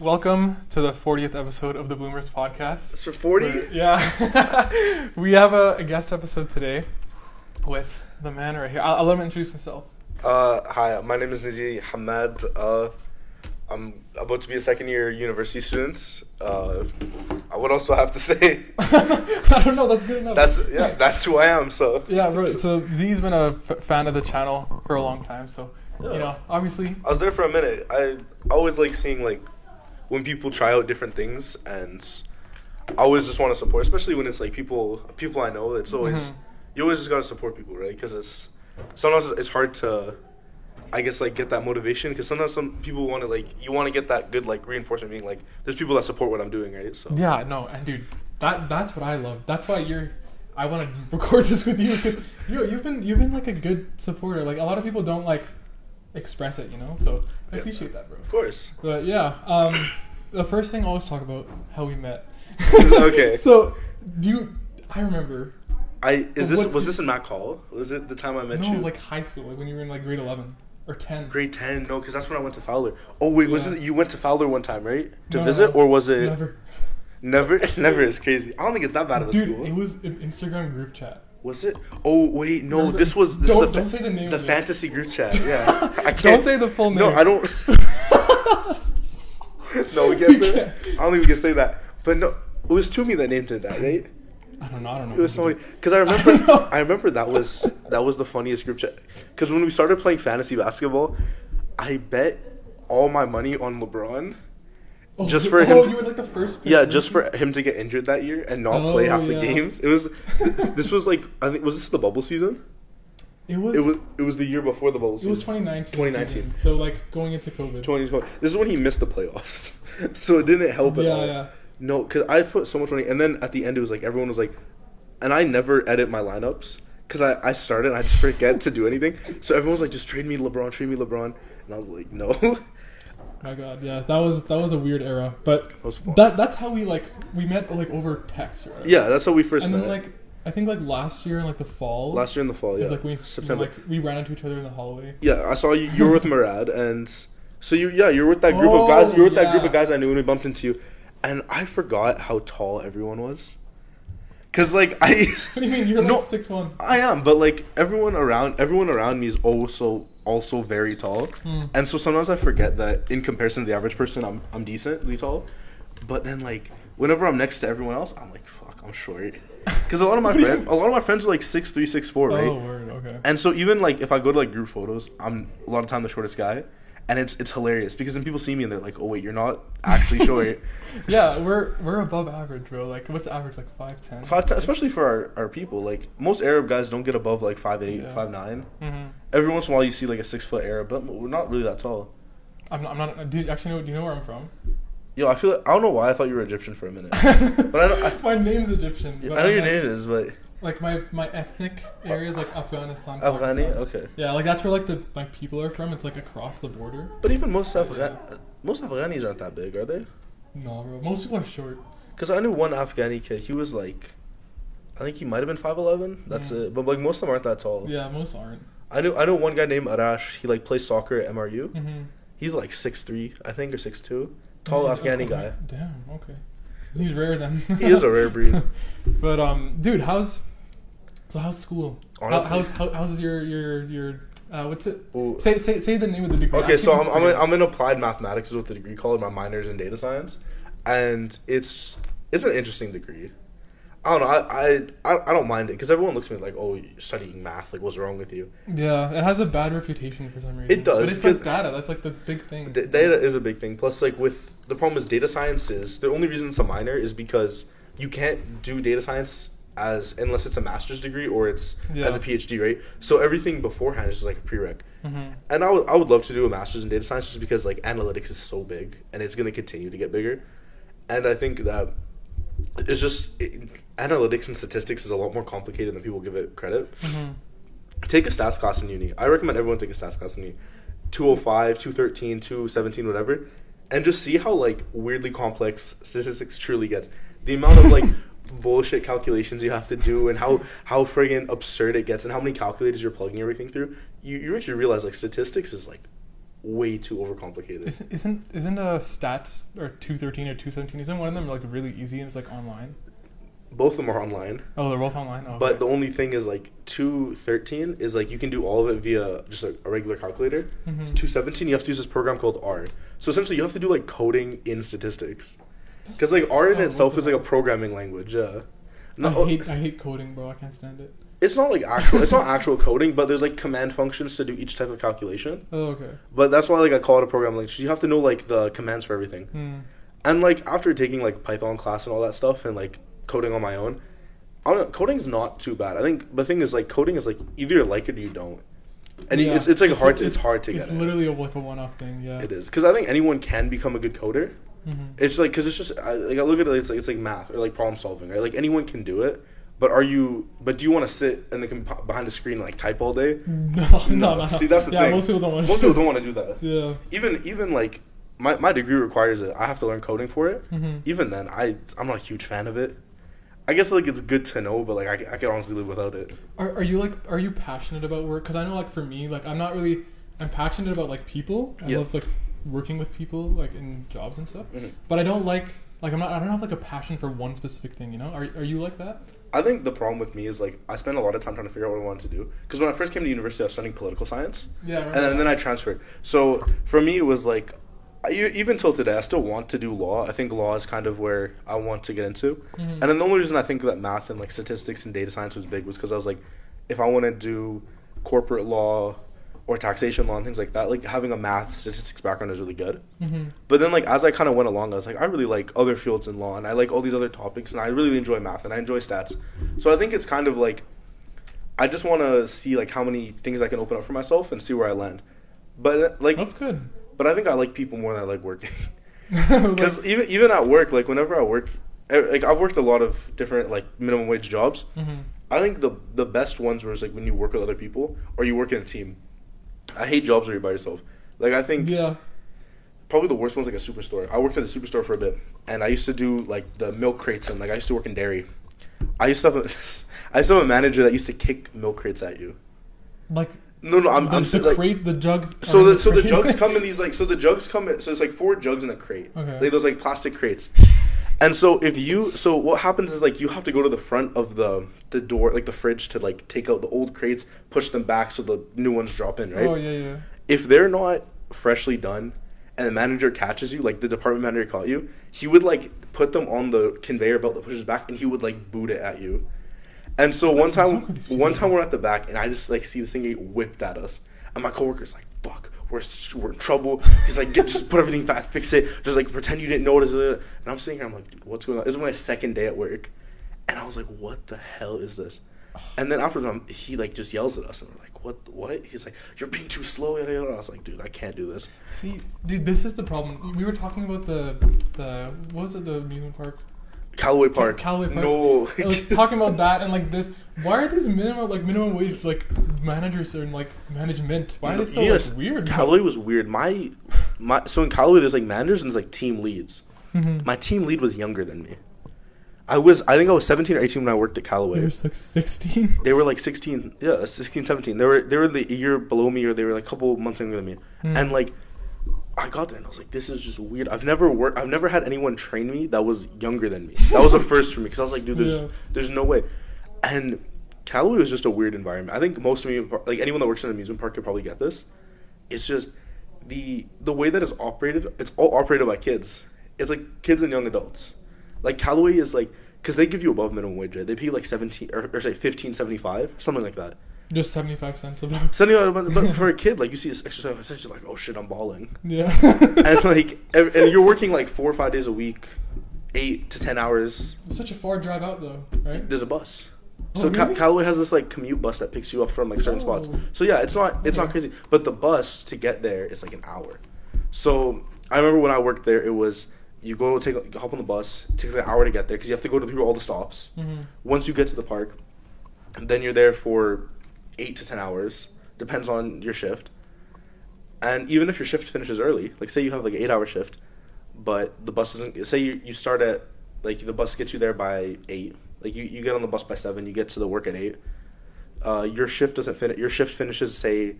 Welcome to the 40th episode of the Bloomers podcast. For 40? Yeah. we have a, a guest episode today with the man right here. I'll, I'll let him introduce himself. Uh, hi, my name is Nizi Hamad. Uh, I'm about to be a second year university student. Uh, what else do I have to say? I don't know, that's good enough. That's yeah, that's who I am. So yeah, bro. So Zee's been a f- fan of the channel for a long time. So, Yeah. you know, obviously, I was there for a minute. I always like seeing like when people try out different things, and I always just want to support, especially when it's like people people I know. It's always Mhm. you always just gotta support people, right? Because it's sometimes it's hard to. I guess like get that motivation because sometimes some people want to like you want to get that good like reinforcement being like there's people that support what I'm doing right so yeah, no, and dude, that that's what I love. That's why you're. I want to record this with you because you you've been you've been like a good supporter. Like a lot of people don't like express it, you know. So I Yeah. appreciate that, bro. of course But yeah, um, the first thing I always talk about how we met. Okay. So, do you? I remember. I is this What's was this in Mac Hall was it the time I met no, you like high school, like when you were in like grade eleven or ten. grade ten no because that's when I went to Fowler oh wait was it you went to Fowler one time right to No, visit or was it Never, never never is crazy I don't think it's that bad of a dude. school It was an Instagram group chat. Was it oh wait no Remember- this was this Don't- the don't say the name the fantasy group chat yeah I can't Don't say the full name. no I don't no we can't say can't. I don't think we can say that but no it was Toomey that named it that right I don't know. I don't know. It was what so to because I remember know. I, remember that was that was the funniest group chat because when we started playing fantasy basketball, I bet all my money on LeBron. Oh, just for oh, him- you were like the first. Yeah, just for him to get injured that year and not Oh, play half the oh, games. It was this was like I think was this the bubble season? It was. It was it was the year before the bubble It was 2019. 2019. season. So like going into COVID. 2020. This is when he missed the playoffs, so it didn't help at Yeah, all. yeah. No, because I put so much money, and then at the end it was like everyone was like, and I never edit my lineups because I I started and I just forget to do anything. So everyone was like, just trade me LeBron, trade me LeBron, and I was like, no. My God, yeah, that was that was a weird era, but was fun. that that's how we like we met like over text. Whatever. yeah, that's how we first and met. then like I think like last year in like the fall, Last year in the fall, it yeah, was like we September. like we ran into each other in the hallway. yeah, I saw you. You were with Murad, and so you yeah you were with that group of guys. Oh, You were with that group of guys I knew when we bumped into you, and I forgot how tall everyone was. Cause like I. What do you mean? You're No. like six one. I am, but like everyone around everyone around me is also also very tall. Hmm. And so sometimes I forget that in comparison to the average person I'm I'm decently tall. But then like whenever I'm next to everyone else, I'm like fuck, I'm short. Cuz a lot of my friends a lot of my friends are like six three, six four, right? Oh word, okay. And so even like if I go to like group photos, I'm a lot of time the shortest guy. And it's it's hilarious because then people see me and they're like, "Oh wait, you're not actually short." Yeah, we're we're above average, bro. Like what's average? Like five ten. Five, t- especially for our, our people, like most Arab guys don't get above like five eight, Yeah. five nine. Mm-hmm. Every once in a while, you see like a six foot Arab, but we're not really that tall. I'm not. I'm not. Do you actually know? Do you know where I'm from? Yo, I feel like, I don't know why I thought you were Egyptian for a minute, but I don't. I, My name's Egyptian. I but know I'm your like, name is, but Like my my ethnic areas, like Afghanistan. Afghani. Pakistan. Okay, Yeah, like that's where like the my people are from. It's like across the border. but even most Afghan most Afghanis aren't that big, are they? No, bro. Most people are short. Because I knew one Afghani kid. He was like, I think he might have been five eleven. That's Mm. it. But like most of them aren't that tall. Yeah, most aren't. I knew I know one guy named Arash. He like plays soccer at MRU. Mm-hmm. He's like six three, I think, or six two. Tall Afghani guy. Damn. Okay. He's rare then. He is a rare breed. but um, dude, how's so how's school? How, Honestly. how's how, how's your your your uh what's it? Ooh. Say say say the name of the degree. Okay, so I'm I'm in, forgetting. I'm in applied mathematics is what the degree called. My minor's in data science, and it's it's an interesting degree. I don't know. I I I, don't mind it because everyone looks at me like, "Oh, you're studying math. Like, what's wrong with you?" Yeah, it has a bad reputation for some reason. It does, But it's like data. That's like the big thing. D- data is a big thing. Plus, like with the problem is data science is the only reason it's a minor is because you can't do data science as unless it's a master's degree or it's Yeah. as a PhD, right? So everything beforehand is just like a prereq. hmm And I would I would love to do a master's in data science just because like analytics is so big and it's gonna continue to get bigger. And I think that it's just it, analytics and statistics is a lot more complicated than people give it credit. hmm Take a stats class in uni. I recommend everyone take a stats class in uni. 205, 213, 217, whatever. And just see how like weirdly complex statistics truly gets. The amount of like bullshit calculations you have to do and how how friggin' absurd it gets and how many calculators you're plugging everything through. You you actually realize like statistics is like way too overcomplicated. Isn't isn't isn't uh stats or two thirteen or two seventeen? Isn't one of them like really easy and it's like online? Both of them are online, Oh, they're both online. Oh, but the only thing is like two thirteen is like you can do all of it via just a, a regular calculator. hmm Two seventeen, you have to use this program called R. So essentially, you have to do like coding in statistics. Because like R in Oh, itself is like a programming language. Yeah. I No, hate I hate coding, bro. I can't stand it. it's not like actual. It's not actual coding, but there's like command functions to do each type of calculation. Oh, okay. But that's why like I call it a programming language. You have to know like the commands for everything. Hmm. And like after taking like Python class and all that stuff and like coding on my own, I don't know, coding's not too bad. I think the thing is like coding is like either you like it or you don't. And you- Yeah. it's it's like hard to, it's, it's- hard to It's get. It's literally a, like a one-off thing. Yeah. It is because I think anyone can become a good coder. Hmm It's like because it's just I, like I look at it, it's like it's like math or like problem solving, right? Like anyone can do it, but are you? But do you want to sit in the comp- behind the screen and like type all day? No, no, no. See, that's the yeah, thing. most people don't want to. Most people don't want to do that. Yeah. Even even like my my degree requires it. I have to learn coding for it. hmm Even then, I I'm not a huge fan of it. I guess like it's good to know, but like I, I could honestly live without it. Are are you like are you passionate about work? Because I know like for me, like I'm not really. I'm passionate about like people. I Yeah. love like working with people like in jobs and stuff. Mhm. But I don't like like I'm not. I don't have like a passion for one specific thing. You know? Are are you like that? I think the problem with me is like I spent a lot of time trying to figure out what I wanted to do. Because when I first came to university, I was studying political science. Yeah. And then, and then I transferred. So for me, it was like, I, even till today, I still want to do law. I think law is kind of where I want to get into. Mhm. And then the only reason I think that math and like statistics and data science was big was because I was like, if I want to do corporate law or taxation law and things like that, like having a math statistics background is really good. hmm But then like as I kind of went along, I was like, I really like other fields in law and I like all these other topics and I really enjoy math and I enjoy stats. So I think it's kind of like I just want to see like how many things I can open up for myself and see where I land. But uh, like That's good. but I think I like people more than I like working. Like- Cuz even even at work, like whenever I work like I've worked a lot of different like minimum wage jobs. Mhm. I think the the best ones were like when you work with other people or you work in a team. I hate jobs where you're by yourself. Like I think Yeah. probably the worst one's like a superstore. I worked at a superstore for a bit, and I used to do like the milk crates and like I used to work in dairy. I used to have a, I used to have a manager that used to kick milk crates at you. Like No, no, I'm, the, I'm the like, crate, the jugs. so in the so the jugs come in these like so the jugs come in so it's like four jugs in a crate. Okay. Like those like plastic crates. And so if you so what happens is like you have to go to the front of the the door like the fridge to like take out the old crates, push them back so the new ones drop in, right? Oh yeah, yeah. if they're not freshly done and the manager catches you, like the department manager caught you, he would like put them on the conveyor belt that pushes back and he would like boot it at you. And so one time one time we're at the back and I just like see this thing get whipped at us. And my coworker's like, fuck, we're, we're in trouble. He's like, get, just put everything back, fix it. Just like pretend you didn't notice it. And I'm sitting here, I'm like, what's going on? This is my second day at work. And I was like, what the hell is this? And then after um, he like just yells at us, and we're like, "What? What?" He's like, "You're being too slow." Yada. I was like, "Dude, I can't do this." See, dude, this is the problem. We were talking about the the what was it the amusement park? Callaway Park. Callaway Park. No. like talking about that and like this. Why are these minimum like minimum wage like managers and like management? Why are they so Yes, like, weird? Callaway was weird. My, my. So in Callaway, there's like managers and there's like team leads. Mhm. My team lead was younger than me. I was. I think I was 17 or 18 when I worked at Callaway. They were like sixteen. They were like 16, yeah, 16, 17. They were they were the year below me, or they were like a couple months younger than me. Hmm. And like, I got there and I was like, this is just weird. I've never worked. I've never had anyone train me that was younger than me. That was a first for me because I was like, dude, there's Yeah. there's no way. And Callaway was just a weird environment. I think most amusement par- like anyone that works in an amusement park could probably get this. It's just the the way that it's operated. It's all operated by kids. It's like kids and young adults. Like Callaway is like because they give you above minimum wage. Right? They pay you like seventeen or, or say fifteen seventy five, something like that. Just seventy five cents about. So anyway, but, but for a kid, like you see this exercise, it's just like, oh shit, I'm balling, Yeah. and like, ev- and you're working like four or five days a week, eight to ten hours. It's such a far drive out though, right? There's a bus. Oh, So really? Callaway has this like commute bus that picks you up from like certain spots. Oh. So yeah, it's not it's not crazy, but the bus to get there is like an hour. So I remember when I worked there, it was you go take hop on the bus. It takes an hour to get there because you have to go through all the stops. hmm Once you get to the park, then you're there for eight to ten hours. Depends on your shift. And even if your shift finishes early, like say you have like an eight hour shift, but the bus doesn't say you, you start at like the bus gets you there by eight. Like you, you get on the bus by seven, you get to the work at eight. Uh, your shift doesn't finish your shift finishes say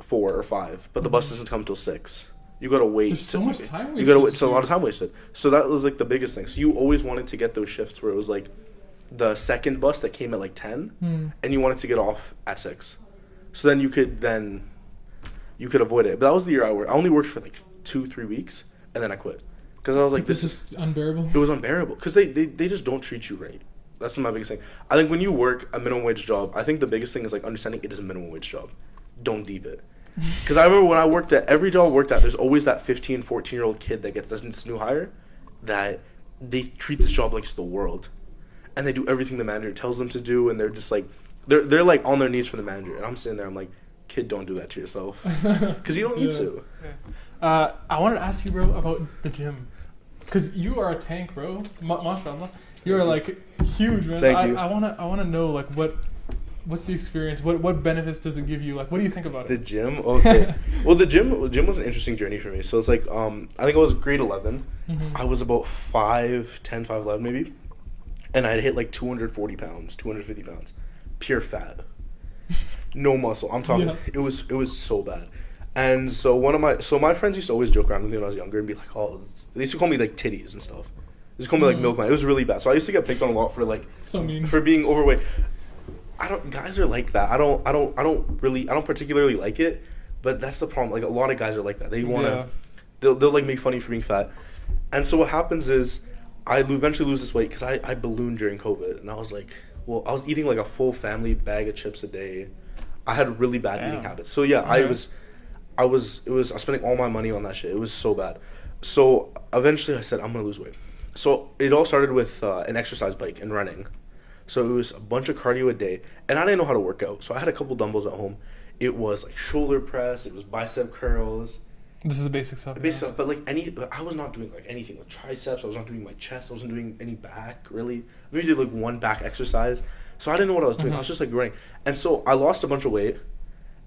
four or five, but the bus doesn't come till six. You gotta wait. There's so much time wasted. You gotta wait. It's a lot of time wasted. So that was like the biggest thing. So you always wanted to get those shifts where it was like the second bus that came at like ten, Hmm. and you wanted to get off at six. So then you could then you could avoid it. But that was the year I worked. I only worked for like two, three weeks, and then I quit because I was like, this this is unbearable. it was unbearable because they, they they just don't treat you right. That's my biggest thing. I think when you work a minimum wage job, I think the biggest thing is like understanding it is a minimum wage job. Don't deep it. Because I remember when I worked at every job I worked at, there's always that 15, 14 year old kid that gets this new hire that they treat this job like it's the world, and they do everything the manager tells them to do, and they're just like they're they're like on their knees for the manager, and I'm sitting there, I'm like, kid, don't do that to yourself because you don't need Yeah. to. Uh, I wanted to ask you, bro, about the gym, because you are a tank, bro. Ma- mashallah, you are like huge, man. Thank I, you. I wanna, I wanna know like what, what's the experience? What, what benefits does it give you? Like, what do you think about The gym, okay. well, the gym, the gym was an interesting journey for me. So it's like, um, I think I was grade eleven. Mhm. I was about 5'10", 5'11", maybe, and I'd hit like two hundred forty pounds, two hundred fifty pounds, pure fat, no muscle. I'm talking. Yeah. It was it was so bad. And so one of my so my friends used to always joke around with me when I was younger and be like, oh, they used to call me like titties and stuff. They used to call me like Mhm. milkman. It was really bad. So I used to get picked on a lot for like So mean. for being overweight. I don't guys are like that. I don't I don't I don't really I don't particularly like it, but that's the problem. Like a lot of guys are like that. They want to Yeah. they'll they'll like make fun of you for being fat. And so what happens is I eventually lose this weight cuz I I ballooned during COVID and I was like, well, I was eating like a full family bag of chips a day. I had really bad eating habits. So yeah, I was I was it was I was spending all my money on that shit. It was so bad. So eventually I said I'm going to lose weight. So it all started with uh, an exercise bike and running. So it was a bunch of cardio a day, and I didn't know how to work out. So I had a couple dumbbells at home. It was like shoulder press, it was bicep curls, This is the basic stuff. basic yeah. stuff. But like any, I was not doing like anything with triceps. I was not doing my chest. I wasn't doing any back really. I maybe did like one back exercise. So I didn't know what I was doing. I mm-hmm. was just like running, and so I lost a bunch of weight,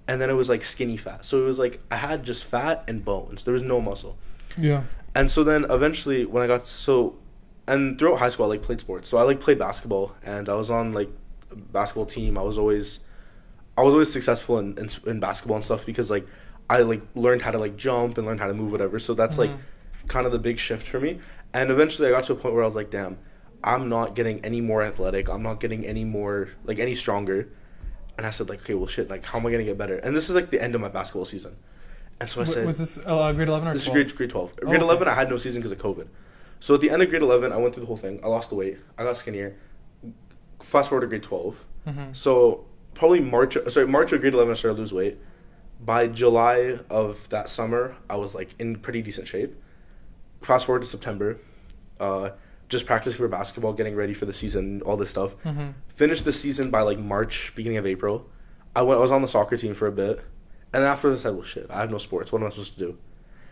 and then it was like skinny fat. So it was like I had just fat and bones. There was no muscle. Yeah. And so then eventually when I got so and throughout high school I like played sports. So I like played basketball and I was on like a basketball team. I was always I was always successful in, in in basketball and stuff because like I like learned how to like jump and learn how to move whatever. So that's like Mhm. kind of the big shift for me. And eventually I got to a point where I was like, damn, I'm not getting any more athletic. I'm not getting any more like any stronger. And I said like, okay, well shit, like how am I gonna get better? And this is like the end of my basketball season. And so I said was this uh, grade eleven or this is grade grade twelve. Oh, grade okay. eleven, I had no season because of COVID. So at the end of grade eleven, I went through the whole thing. I lost the weight. I got skinnier. Fast forward to grade twelve. Mhm. So probably March. Sorry, March of grade eleven, I started to lose weight. By July of that summer, I was like in pretty decent shape. Fast forward to September, uh, just practicing for basketball, getting ready for the season, all this stuff. Mhm. Finished the season by like March, beginning of April. I went. I was on the soccer team for a bit, and then afterwards I said, "Well, shit, I have no sports. What am I supposed to do?"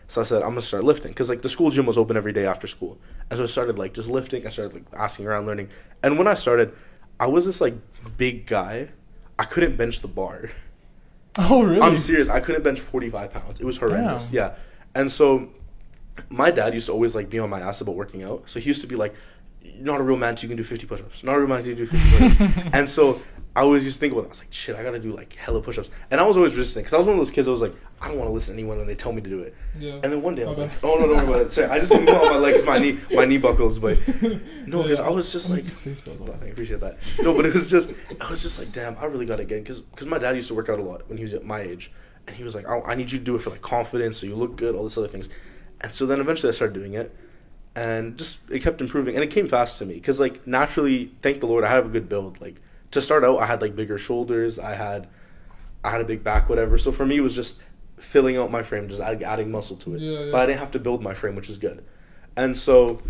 So I said, "I'm gonna start lifting," because like the school gym was open every day after school, and so I started like just lifting. I started like asking around, learning, and when I started, I was this like big guy. I couldn't bench the bar. Oh really? I'm serious. I couldn't bench 45 pounds. It was horrendous. Damn. Yeah. And so my dad used to always like be on my ass about working out. So he used to be like, "You're not a real man until you can do 50 push-ups. Not a real man until you can do 50 push-ups." and so I always used to think about it. I was like, shit, I gotta do like hella push-ups. And I was always resisting because I was one of those kids. I was like, I don't want to listen to anyone when they tell me to do it. Yeah. And then one day I was My like, oh no, don't worry about it. Sorry, I just moved on my legs, my knee, my knee buckles, but no, because Yeah. I was just I'll like, make space bros all I appreciate that. No, but it was just, I was just like, damn, I really got to get because because my dad used to work out a lot when he was at my age, and he was like, I, I need you to do it for like confidence, so you look good, all this other things, and so then eventually I started doing it, and just it kept improving, and it came fast to me because like naturally, thank the Lord, I have a good build. Like to start out, I had like bigger shoulders, I had, I had a big back, whatever. So for me, it was just filling out my frame, just add, adding muscle to it. Yeah, yeah. But I didn't have to build my frame, which is good. And so,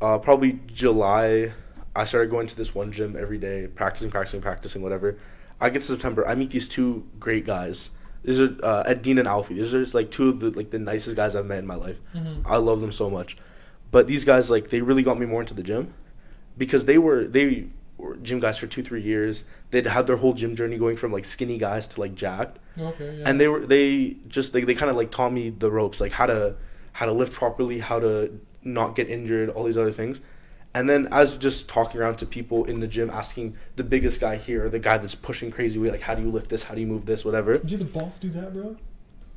uh, probably July, I started going to this one gym every day, practicing, practicing, practicing, whatever. I get to September, I meet these two great guys. These are uh, Ed Dean and Alfie. These are like two of the like the nicest guys I've met in my life. Mhm. I love them so much. But these guys, like, they really got me more into the gym because they were they gym guys for two three years. They'd had their whole gym journey going from like skinny guys to like jacked Okay. Yeah. and they were they just they, they kind of like taught me the ropes like how to how to lift properly how to not get injured all these other things and then as just talking around to people in the gym asking the biggest guy here the guy that's pushing crazy weight like how do you lift this how do you move this whatever Do the boss do that, bro?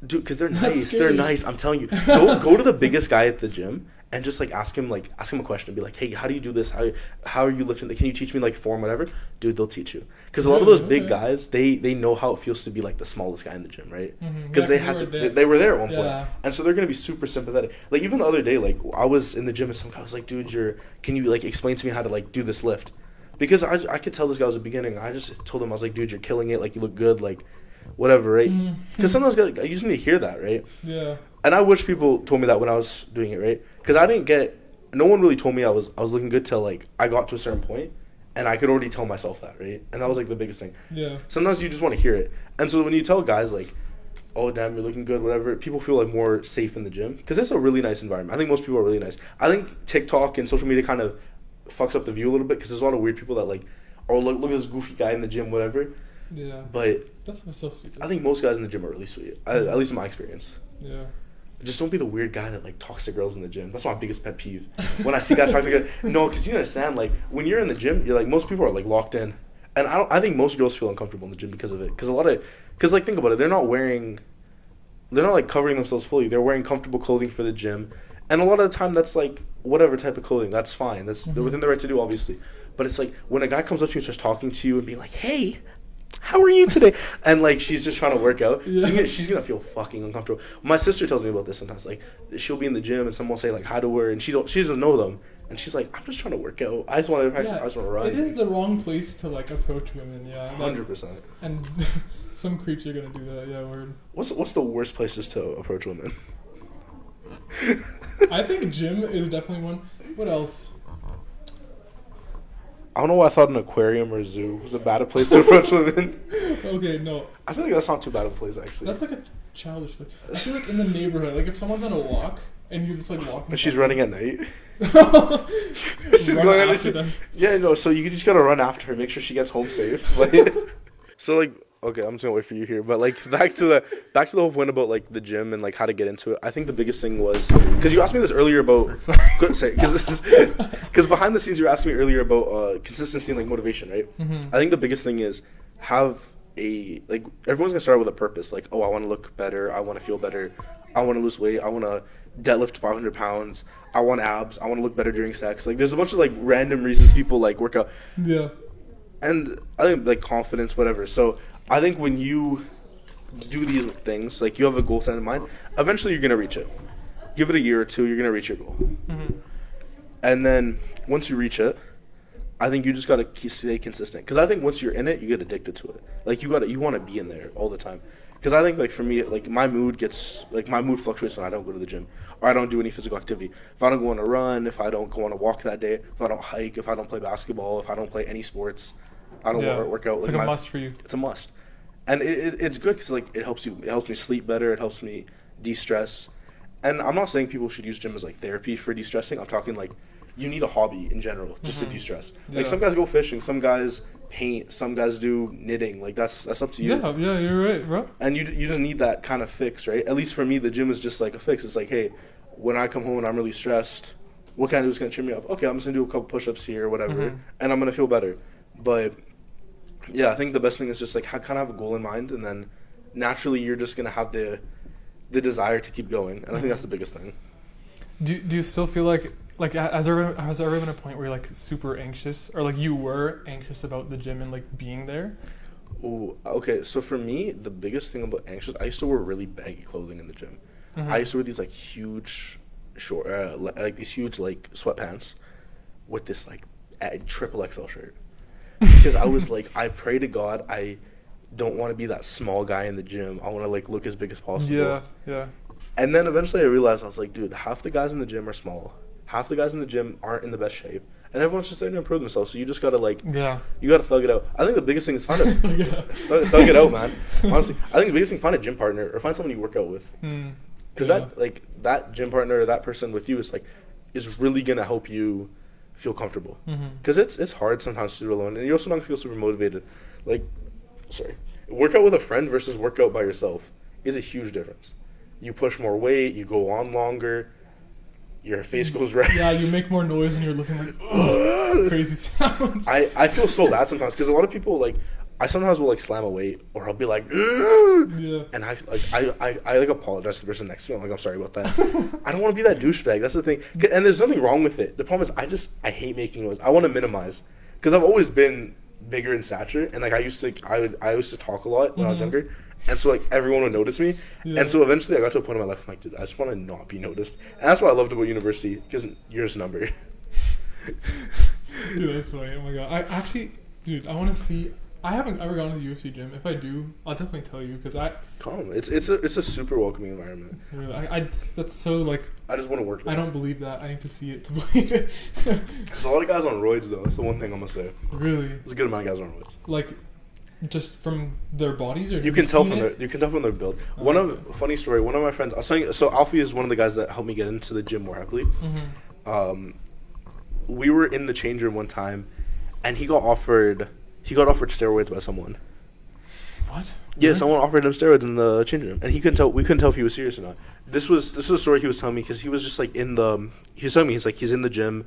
dude, because they're nice. They're nice. I'm telling you. Go go to the biggest guy at the gym and just like ask him like ask him a question. and Be like, hey, how do you do this? How how are you lifting? Can you teach me like form whatever? Dude, they'll teach you. Because a lot of those big guys, they they know how it feels to be like the smallest guy in the gym, right? Because Yeah, they had to. They, they were there at one Yeah. point, and so they're gonna be super sympathetic. Like even the other day, like I was in the gym and some guy was like, dude, you're can you like explain to me how to like do this lift? Because I, I could tell this guy was a beginning. I just told him I was like, dude, you're killing it. Like you look good. Like whatever, right? Because sometimes guys- need to hear that, right? Yeah. And I wish people told me that when I was doing it, right? Because I didn't get. No one really told me I was I was looking good till like I got to a certain point, and I could already tell myself that, right? And that was like the biggest thing. Yeah. Sometimes you just want to hear it, and so when you tell guys like, "Oh damn, you're looking good," whatever, people feel like more safe in the gym because it's a really nice environment. I think most people are really nice. I think TikTok and social media kind of fucks up the view a little bit because there's a lot of weird people that like, oh look look at this goofy guy in the gym, whatever. Yeah. But That's so stupid. I think most guys in the gym are really sweet, I, at least in my experience. Yeah. Just don't be the weird guy that like talks to girls in the gym. That's my biggest pet peeve. When I see guys talking to girls, no, because you understand, like when you're in the gym, you're like most people are like locked in, and I don't. I think most girls feel uncomfortable in the gym because of it. Because a lot of, because like think about it, they're not wearing, they're not like covering themselves fully. They're wearing comfortable clothing for the gym, and a lot of the time that's like whatever type of clothing. That's fine. That's they're Mhm. within the right to do, obviously. But it's like when a guy comes up to you and starts talking to you and being like, "Hey, how are you today?" and like she's just trying to work out. Yeah. She's, gonna, she's gonna feel fucking uncomfortable. My sister tells me about this sometimes. Like she'll be in the gym and someone will say like hi to her and she don't she doesn't know them and she's like I'm just trying to work out. I just want to I just, I just want to run. It is the wrong place to like approach women. Yeah. Hundred percent. And some creeps are gonna do that. Yeah. Word. What's what's the worst places to approach women? I think gym is definitely one. What else? I don't know why I thought an aquarium or zoo was a bad place to approach women. Okay, no. I feel like that's not too bad of a place actually. That's like a childish place. I feel like in the neighborhood, like if someone's on a walk and you just like walk. But she's running at night. she's She's going after she- them. Yeah, no. So you just gotta run after her, make sure she gets home safe. Like, so like, okay, I'm just gonna wait for you here. But like, back to the back to the whole point about like the gym and like how to get into it. I think the biggest thing was because you asked me this earlier about because because behind the scenes you asked me earlier about uh, consistency and like motivation, right? Mhm. I think the biggest thing is have a like everyone's gonna start with a purpose. Like, oh, I want to look better. I want to feel better. I want to lose weight. I want to deadlift 500 pounds. I want abs. I want to look better during sex. Like, there's a bunch of like random reasons people like work out, Yeah. and I think like confidence, whatever. So I think when you do these things, like you have a goal set in mind, eventually you're gonna reach it. Give it a year or two, you're gonna reach your goal. hmm And then once you reach it, I think you just gotta stay consistent. Because I think once you're in it, you get addicted to it. Like you gotta, you want to be in there all the time. Because I think like for me, like my mood gets like my mood fluctuates when I don't go to the gym or I don't do any physical activity. If I don't go on a run, if I don't go on a walk that day, if I don't hike, if I don't play basketball, if I don't play any sports, I don't Yeah. work, work out. It's like like a my- must for you. it's a must, and it, it, it's good because like it helps you. It helps me sleep better. It helps me de-stress. And I'm not saying people should use gym as like therapy for de-stressing. I'm talking like you need a hobby in general just to Mhm. de-stress. Yeah. Like some guys go fishing, some guys paint, some guys do knitting. Like that's that's up to you. Yeah, yeah, you're right, bro. And you you just need that kind of fix, right? At least for me, the gym is just like a fix. It's like, hey, when I come home and I'm really stressed, what can I do is gonna cheer me up? Okay, I'm just gonna do a couple push-ups here, or whatever, Mhm. and I'm gonna feel better. But yeah, I think the best thing is just like kind of have a goal in mind, and then naturally you're just gonna have the the desire to keep going, and I think that's the biggest thing. Do Do you still feel like like ha- has there ever- has there ever been a point where you're like super anxious or like you were anxious about the gym and like being there? Ooh, okay. So for me, the biggest thing about anxious, I used to wear really baggy clothing in the gym. Mhm. I used to wear these like huge, short, uh, like these huge like sweatpants with this like triple XL shirt because I was like, I pray to God I don't want to be that small guy in the gym. I want to like look as big as possible. Yeah, yeah. And then eventually I realized I was like, dude, half the guys in the gym are small. Half the guys in the gym aren't in the best shape, and everyone's just there to improve themselves. So you just gotta like, Yeah. you gotta thug it out. I think the biggest thing is find a Yeah. thug, thug it out, man. Honestly, I think the biggest thing find a gym partner or find someone you work out with. Mm. Because Yeah. that like that gym partner or that person with you is like is really gonna help you feel comfortable. Mm-hmm. Because it's it's hard sometimes to do it alone, and you're also not gonna feel super motivated. Like, sorry, workout with a friend versus workout by yourself is a huge difference. You push more weight, you go on longer, your face goes red. Yeah, you make more noise when you're listening like crazy sounds. I, I feel so bad sometimes because a lot of people like I sometimes will like slam a weight, or I'll be like, Yeah. and I like I, I I like apologize to the person next to me. I'm like, I'm sorry about that. I don't want to be that douchebag. That's the thing. And there's nothing wrong with it. The problem is, I just I hate making noise. I want to minimize because I've always been bigger in stature, and like I used to I would I used to talk a lot when I was Mhm. younger, and so like everyone would notice me, Yeah. and so eventually I got to a point in my life. I'm like, dude, I just want to not be noticed, and that's what I loved about university because yours number. Dude, that's funny. Oh my god. I actually, dude, I want to see. I haven't ever gone to the UFC gym. If I do, I'll definitely tell you because I, Come, it's it's a it's a super welcoming environment. really, I, I, that's so like I just want to work. I don't believe that. I need to see it to believe it. There's a lot of guys on roids though. That's the one thing I'm gonna say. really, There's a good amount of guys on roids. like, just from their bodies, or You have can tell seen from it? their you can tell from their build. One of funny story. One of my friends. I was saying. So Alfie is one of the guys that helped me get into the gym more heavily. Mhm. Um, we were in the change room one time, and he got offered he got offered steroids by someone. What? Yeah, Really? someone offered him steroids in the change room, and he couldn't tell. We couldn't tell if he was serious or not. This was this was a story he was telling me because he was just like in the. He was telling me he's like he's in the gym,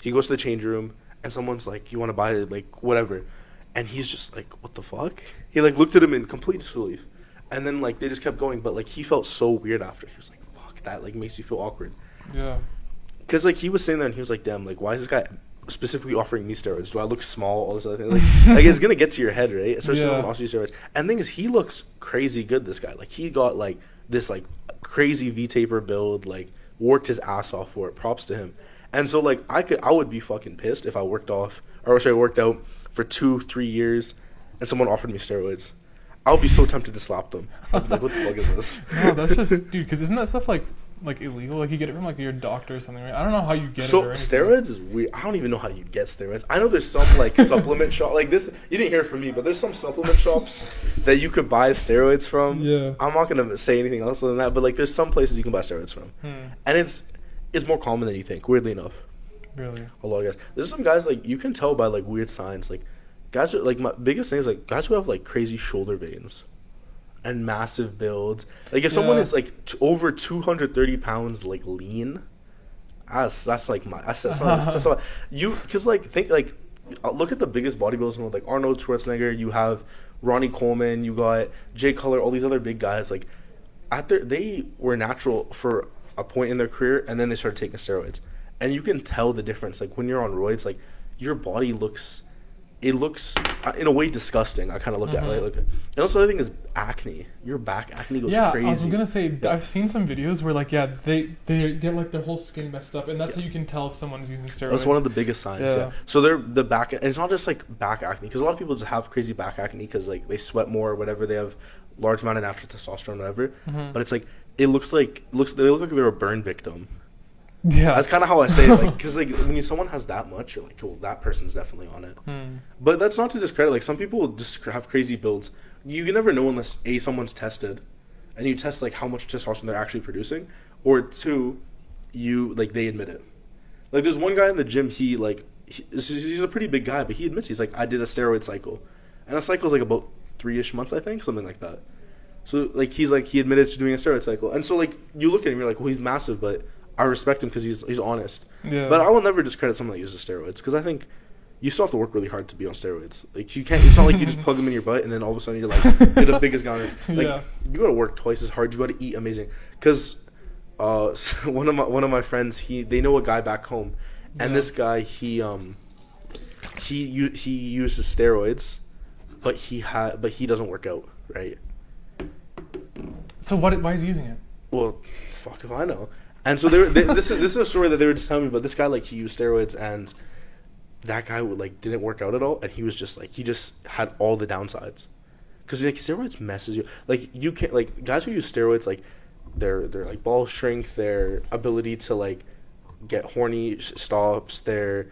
he goes to the change room, and someone's like, "You want to buy it? Like whatever," and he's just like, "What the fuck?" He like looked at him in complete disbelief, and then like they just kept going, but like he felt so weird after. He was like, "Fuck, that like makes you feel awkward." Yeah. Because like he was sitting there and he was like, "Damn, like why is this guy specifically offering me steroids? Do I look small? All this other thing. Like, like it's gonna get to your head, right? Especially Yeah. when offers you steroids. And the thing is, he looks crazy good. This guy, like he got like this like crazy V taper build, like worked his ass off for it. Props to him. And so like I could, I would be fucking pissed if I worked off or sorry, I worked out for two, three years, and someone offered me steroids. I would be so tempted to slap them. Like, what the fuck is this? No, oh, that's just dude. Because isn't that stuff like like illegal? Like you get it from like your doctor or something, right? I don't know how you get so it. anything. steroids is weird. I don't even know how you get steroids. I know there's some like supplement shop like this. You didn't hear from me, but there's some supplement shops that you could buy steroids from. Yeah. I'm not gonna say anything else than that, but like there's some places you can buy steroids from, Hmm. and it's it's more common than you think. Weirdly enough, Really. a lot of guys. There's some guys like you can tell by like weird signs. Like guys are like my biggest thing is like guys who have like crazy shoulder veins. And massive builds. Like if someone Yeah. is like t- over 230 pounds, like lean, that's that's like my that's, that's, not, that's not, you because like think like uh, look at the biggest bodybuilders in the world like Arnold Schwarzenegger. You have Ronnie Coleman. You got Jay Cutler. All these other big guys like at their they were natural for a point in their career, and then they started taking steroids, and you can tell the difference. Like when you're on roids, like your body looks. It looks, uh, in a way, disgusting. I kind of look at it. Like, and also, the other thing is acne. Your back acne goes yeah, crazy. I was gonna say Yeah. I've seen some videos where like yeah they they get like their whole skin messed up, and that's Yeah. how you can tell if someone's using steroids. That's one of the biggest signs. Yeah. Yeah. So they're the back, and it's not just like back acne because a lot of people just have crazy back acne because like they sweat more or whatever. They have large amount of natural testosterone, whatever. Mhm. But it's like it looks like looks they look like they're a burn victim. Yeah. That's kind of how I say it, like because like when you, someone has that much, you're like, well, that person's definitely on it. Hmm. But that's not to discredit. Like some people just have crazy builds. You can never know unless a someone's tested, and you test like how much testosterone they're actually producing, or two, you like they admit it. Like there's one guy in the gym. He like he, he's a pretty big guy, but he admits he's like I did a steroid cycle, and a cycle is like about three ish months, I think, something like that. So like he's like he admitted to doing a steroid cycle, and so like you look at him, you're like, well, he's massive, but I respect him because he's he's honest. Yeah. But I will never discredit someone that uses steroids because I think you still have to work really hard to be on steroids. Like you can't. It's not like you just plug them in your butt and then all of a sudden you're like you're the biggest guy. Like Yeah. you got to work twice as hard. You got to eat amazing. Because uh, so one of my one of my friends, he they know a guy back home, and Yeah. this guy he um he u- he uses steroids, but he had but he doesn't work out right. so what? Why is he using it? Well, fuck if I know. And so they, were, they this is this is a story that they were just telling me about. This guy like he used steroids and that guy would like didn't work out at all, and he was just like he just had all the downsides because like steroids messes you. Like you can't like guys who use steroids like their their like ball shrink, their ability to like get horny stops, their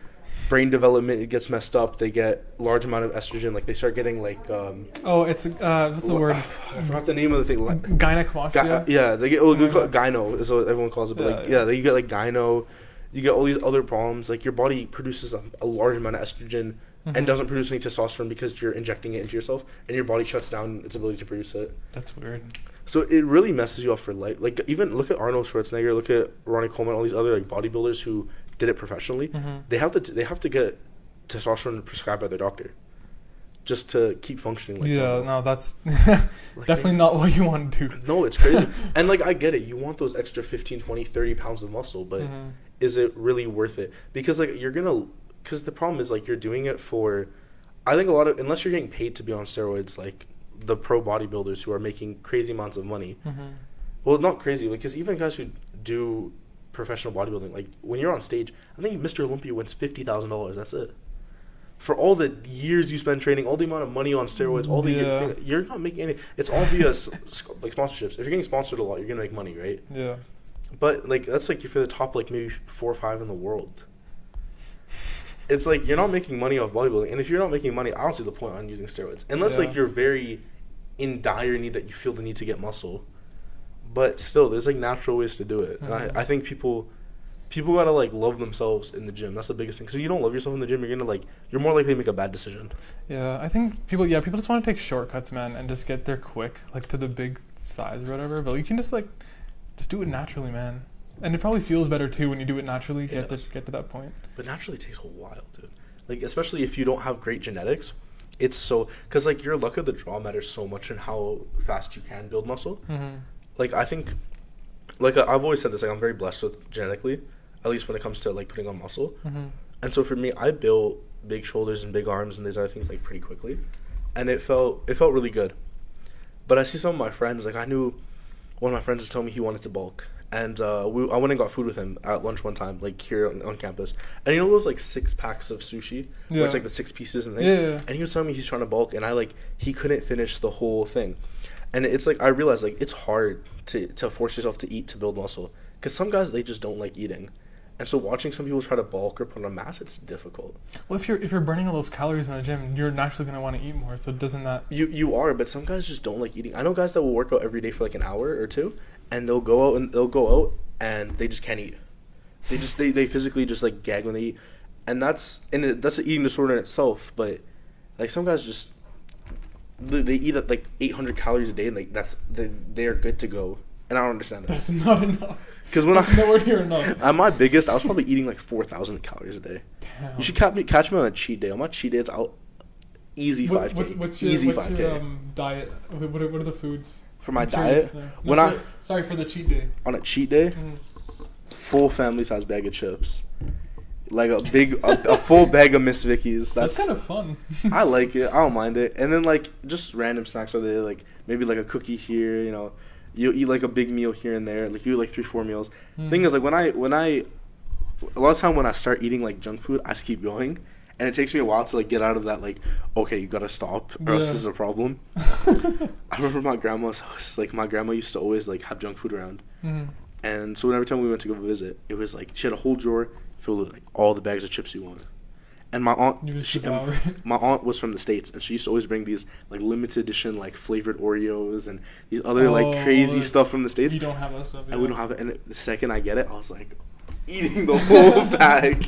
brain development gets messed up. They get large amount of estrogen. Like they start getting like um Oh, it's uh, what's the word? I forgot the name of the thing. Gynecomastia. Gy- yeah, they get well, we call it gyno is what everyone calls it. But Yeah, like, yeah. yeah, they, get like gyno, you get all these other problems. Like your body produces a, a large amount of estrogen Mhm. and doesn't produce any testosterone because you're injecting it into yourself, and your body shuts down its ability to produce it. That's weird. So it really messes you up for life. Like even look at Arnold Schwarzenegger, look at Ronnie Coleman, all these other like bodybuilders who did it professionally. Mhm. They have to they have to get testosterone prescribed by their doctor just to keep functioning. Like yeah, no, that's Like, definitely not what you want to do. No, it's crazy. and like I get it. You want those extra 15, 20, 30 pounds of muscle, but Mhm. is it really worth it? Because like you're gonna, because the problem is like you're doing it for. I think a lot of unless you're getting paid to be on steroids, like the pro bodybuilders who are making crazy amounts of money. Mhm. Well, not crazy because even guys who do professional bodybuilding, like when you're on stage, I think Mr. Olympia wins fifty thousand dollars. That's it. For all the years you spend training, all the amount of money on steroids, all the Yeah. you're not making any. It's all via like sponsorships. If you're getting sponsored a lot, you're gonna make money, right? Yeah. But like that's like if you're the top like maybe four or five in the world. It's like you're not making money off bodybuilding, and if you're not making money, I don't see the point on using steroids unless Yeah. like you're very in dire need that you feel the need to get muscle. But still, there's like natural ways to do it, and Mhm. I, I think people people gotta like love themselves in the gym. That's the biggest thing. Because if you don't love yourself in the gym, you're gonna like you're more likely to make a bad decision. Yeah, I think people. Yeah, people just want to take shortcuts, man, and just get there quick, like to the big size or whatever. But you can just like, just do it naturally, man. And it probably feels better too when you do it naturally. Get to get to that point. But naturally, takes a while, dude. Like especially if you don't have great genetics, it's so because like your luck of the draw matters so much in how fast you can build muscle. Mm-hmm. Like I think, like I've always said this, like I'm very blessed with genetically, at least when it comes to like putting on muscle. Mm-hmm. And so for me, I built big shoulders and big arms and these other things like pretty quickly, and it felt it felt really good. But I see some of my friends, like I knew one of my friends was telling me he wanted to bulk, and uh, we I went and got food with him at lunch one time, like here on, on campus. And you know those like six packs of sushi, where it's like the six pieces and thing. Yeah, yeah, yeah. And he was telling me he's trying to bulk, and I like he couldn't finish the whole thing. And it's like I realized like it's hard to to force yourself to eat to build muscle because some guys they just don't like eating. And so watching some people try to bulk or put on mass, it's difficult. Well, if you're if you're burning all those calories in the gym, you're naturally gonna want to eat more. So doesn't that? You you are, but some guys just don't like eating. I know guys that will work out every day for like an hour or two, and they'll go out and they'll go out and they just can't eat. They just they, they physically just like gag when they eat, and that's and it, that's an eating disorder in itself. But like some guys just they, eat like 800 calories a day, and like that's they they are good to go. And I don't understand that That's not enough. because when That's I nowhere near enough. at my biggest, I was probably eating like 4,000 calories a day. Damn. You should catch me catch me on a cheat day. On my cheat days, I'll easy What, 5k, what, what's your easy what's 5k your um, diet? What, what are, what are the foods? for my diet. No, When I sorry for the cheat day. on a cheat day, Mhm. full family size bag of chips, like a big a, a full bag of Miss Vickie's. That's, That's, kind of fun. I like it. I don't mind it. And then like just random snacks are there, like maybe like a cookie here. You know, you eat like a big meal here and there. Like you eat like three four meals. Mm. Thing is like when I when I a lot of time when I start eating like junk food, I just keep going. And it takes me a while to like get out of that like, okay, you gotta stop or else Yeah. this is a problem. I remember my grandma's house, like my grandma used to always like have junk food around. Mhm. And so whenever time we went to go visit, it was like she had a whole drawer filled with like all the bags of chips you want. And my aunt, she, it. my aunt was from the states, and she used to always bring these like limited edition like flavored Oreos and these other like Oh, crazy stuff from the states. You don't have that stuff. And we don't have it. And the second I get it, I was like eating the whole bag.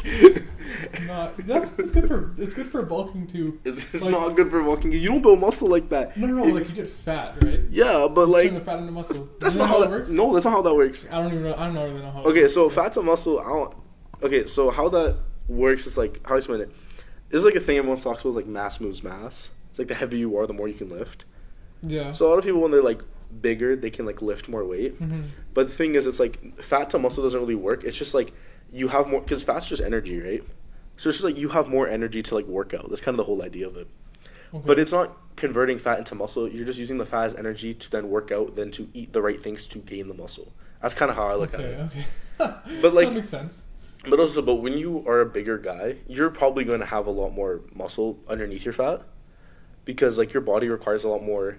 No, that's it's good for it's good for bulking too. It's, it's Like- not good for walking. You don't build muscle like that. No, no, no, like you get fat, right? Yeah, but Turn like the fat into muscle. that's you not how it that works. No, that's not how that works. I don't even know. I don't really know how. Okay, works. so fat to muscle. I don't. Okay, so how that works is like how do I explain it? There's like a thing everyone talks about, like mass moves mass. It's like the heavier you are, the more you can lift. yeah. So a lot of people, when they're like bigger, they can like lift more weight. hmm But the thing is, it's like fat to muscle doesn't really work. It's just like you have more because fat's just energy, right? So it's just like you have more energy to like work out. That's kind of the whole idea of it. Okay. But it's not converting fat into muscle. You're just using the fat as energy to then work out, then to eat the right things to gain the muscle. That's kind of how I look okay. at it. Okay. But, like- that makes sense. But also, but when you are a bigger guy, you're probably going to have a lot more muscle underneath your fat, because like your body requires a lot more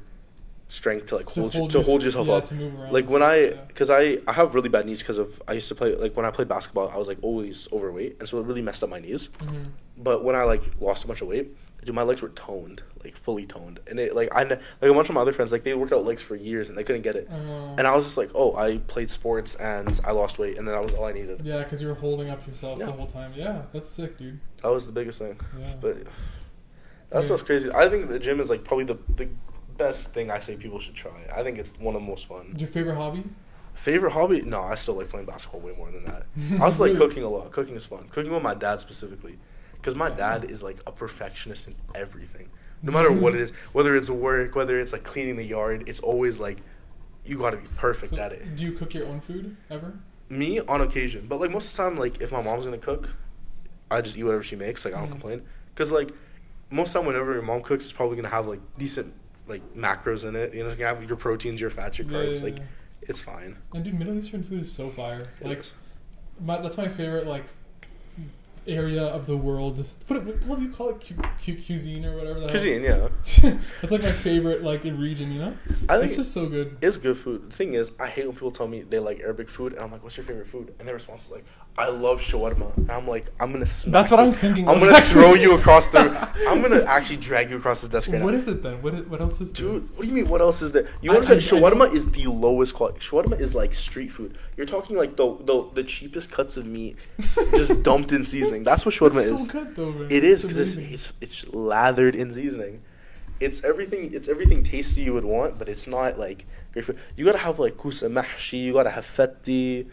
strength to like hold, you, to hold yourself yeah, up. To move around Like when stuff, I, yeah. because I I have really bad knees because of I used to play like when I played basketball I was like always overweight and so it really messed up my knees. Mhm. But when I like lost a bunch of weight, dude, my legs were toned, like fully toned, and it like I like a bunch of my other friends like they worked out legs for years and they couldn't get it. Uh, And I was just like, oh, I played sports and I lost weight, and then that was all I needed. yeah, because you were holding up yourself Yeah. the whole time. Yeah, that's sick, dude. That was the biggest thing. Yeah. But that Yeah. stuff's crazy. I think the gym is like probably the the best thing I say people should try. I think it's one of the most fun. Your favorite hobby? Favorite hobby? No, I still like playing basketball way more than that. I also like cooking a lot. Cooking is fun. Cooking with my dad specifically, because my dad is like a perfectionist in everything. No matter what it is, whether it's work, whether it's like cleaning the yard, it's always like you got to be perfect So, at it. Do you cook your own food ever? Me on occasion, but like most of the time, like if my mom's gonna cook, I just eat whatever she makes. Like I don't Mhm. complain, cause like most of the time, whenever your mom cooks, it's probably gonna have like decent like macros in it. You know, you have your proteins, your fats, your carbs. Like it's fine. and dude, Middle Eastern food is so fire. It Like, is. my, that's my favorite like area of the world. What, what, what do you call it? Cu- cu- cuisine or whatever. Hell? cuisine, yeah. That's like my favorite like region. You know, I think it's just so good. it's good food. The thing is, I hate when people tell me they like Arabic food, and I'm like, "What's your favorite food?" And their response is like, "I love shawarma." And I'm like, "I'm gonna." That's what you. I'm thinking. I'm gonna actually. throw you across the. I'm gonna actually drag you across the desk right What now. is it then? What what else is there? Dude, what do you mean? What else is there? You I- understand? I- I know- shawarma is the lowest quality. Shawarma is like street food. You're talking like the the, the cheapest cuts of meat, just dumped in seasoning. That's what shawarma it's is. so good though, man. It is because it's, it's it's lathered in seasoning. It's everything. It's everything tasty you would want, but it's not like great food. You gotta have like kusa mahshi. You gotta have fetti.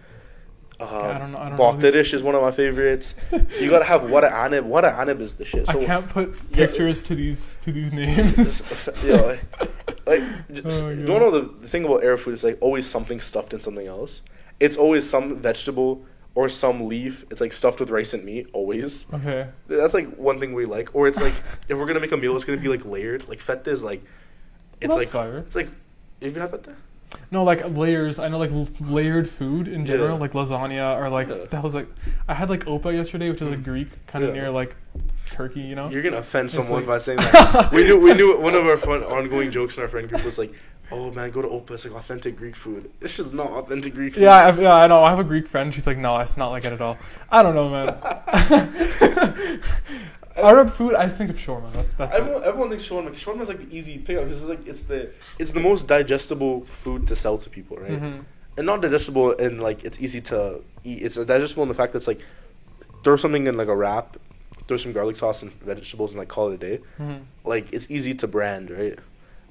Uh, I don't know- I don't know is one of my favorites. you gotta have wara anib. Wara anib is the shit. I can't put Yeah. pictures to these to these names. yeah, like, like just, Oh, you yeah. don't know the, the thing about Arab food is like always something stuffed in something else. It's always some vegetable or some leaf. It's like stuffed with rice and meat. Always. okay. That's like one thing we like. Or it's like if we're gonna make a meal, it's gonna be like layered. Like feta is like it's That's like fire. it's like if you have feta. No, like layers. I know like l- layered food in general, Yeah. like lasagna or like Yeah. that was like I had like opa yesterday, which is like mm. Greek, kind of Yeah. near like Turkey, you know. You're gonna offend It's someone like- by saying that. we knew we knew one of our fun ongoing jokes in our friend group was like, "Oh man, go to Opa. It's like authentic Greek food. This shit's not authentic Greek food." Yeah, I, yeah, I know. I have a Greek friend. She's like, no, it's not like it at all. I don't know, man. Arab food, I think of shawarma. That, that's it. Everyone, everyone thinks shawarma. Shawarma is like the easy pickup because it's like it's the it's the most digestible food to sell to people, right? Mhm. And not digestible and like it's easy to eat. It's digestible in the fact that it's like throw something in like a wrap, throw some garlic sauce and vegetables and like call it a day. Mhm. Like it's easy to brand, right?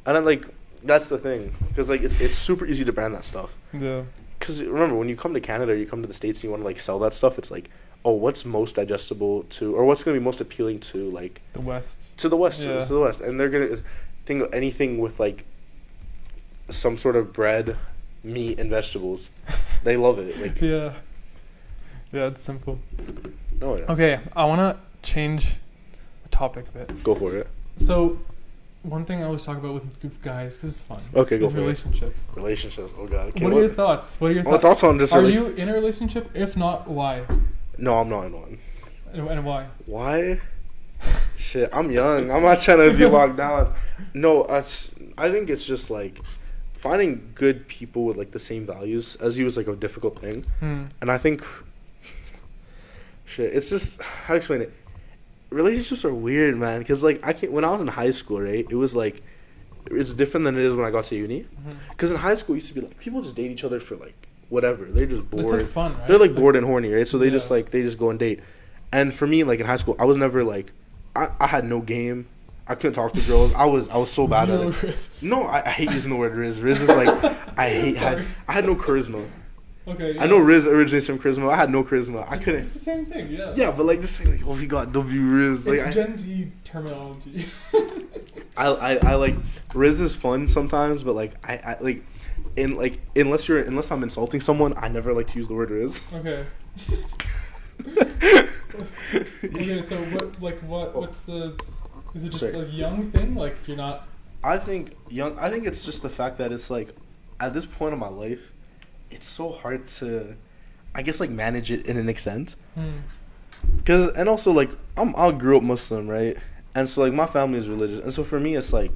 And then like that's the thing because like it's it's super easy to brand that stuff. Yeah. Because remember when you come to Canada, or you come to the states, and you want to like sell that stuff. It's like oh, what's most digestible to or what's gonna be most appealing to like The West. to the west Yeah. to the west and they're gonna think of anything with like some sort of bread meat and vegetables they love it like Yeah. Yeah, it's simple. oh yeah Okay, I want to change the topic a bit. go for it So, one thing I always talk about with, with guys, because it's fun, okay go is for relationships. it relationships oh god okay, what are your thoughts? What are your oh, my thoughts? thoughts on just Are you in a relationship? If not, why? No i'm not in one And, and why? why shit i'm young i'm not trying to be locked down no it's i think it's just like finding good people with like the same values as you is like a difficult thing Hmm. And I think, shit, it's just how to explain it. Relationships are weird, man. Because like I can not when I was in high school, right? It was like it's different than it is when I got to uni. Because in high school, it used to be like people just date each other for like whatever. They're just bored. It's like fun, right? They're like bored and horny, right? So they just like they just go and date. And for me, like in high school, I was never like I, I had no game. I couldn't talk to girls. I was I was so bad at it. risk. No, I, I hate using the word Riz. Riz is like I hate had, I had no charisma. Okay. I know Riz originates from charisma. I had no charisma. I It's, couldn't. it's the same thing, yeah. Yeah, but like just saying like, oh, he got W Riz. Like It's I, Gen Z terminology. I, I, I like Riz is fun sometimes, but like I, I like in like unless you're unless I'm insulting someone, I never like to use the word Riz. okay. Okay, so what, like, what, what's the? Is it just Sorry. like young thing? Like you're not. I think young. I think it's just the fact that it's like at this point in my life, it's so hard to, I guess like manage it in an extent. Hmm. Cause and also like I'm I grew up Muslim right, and so like my family is religious, and so for me it's like,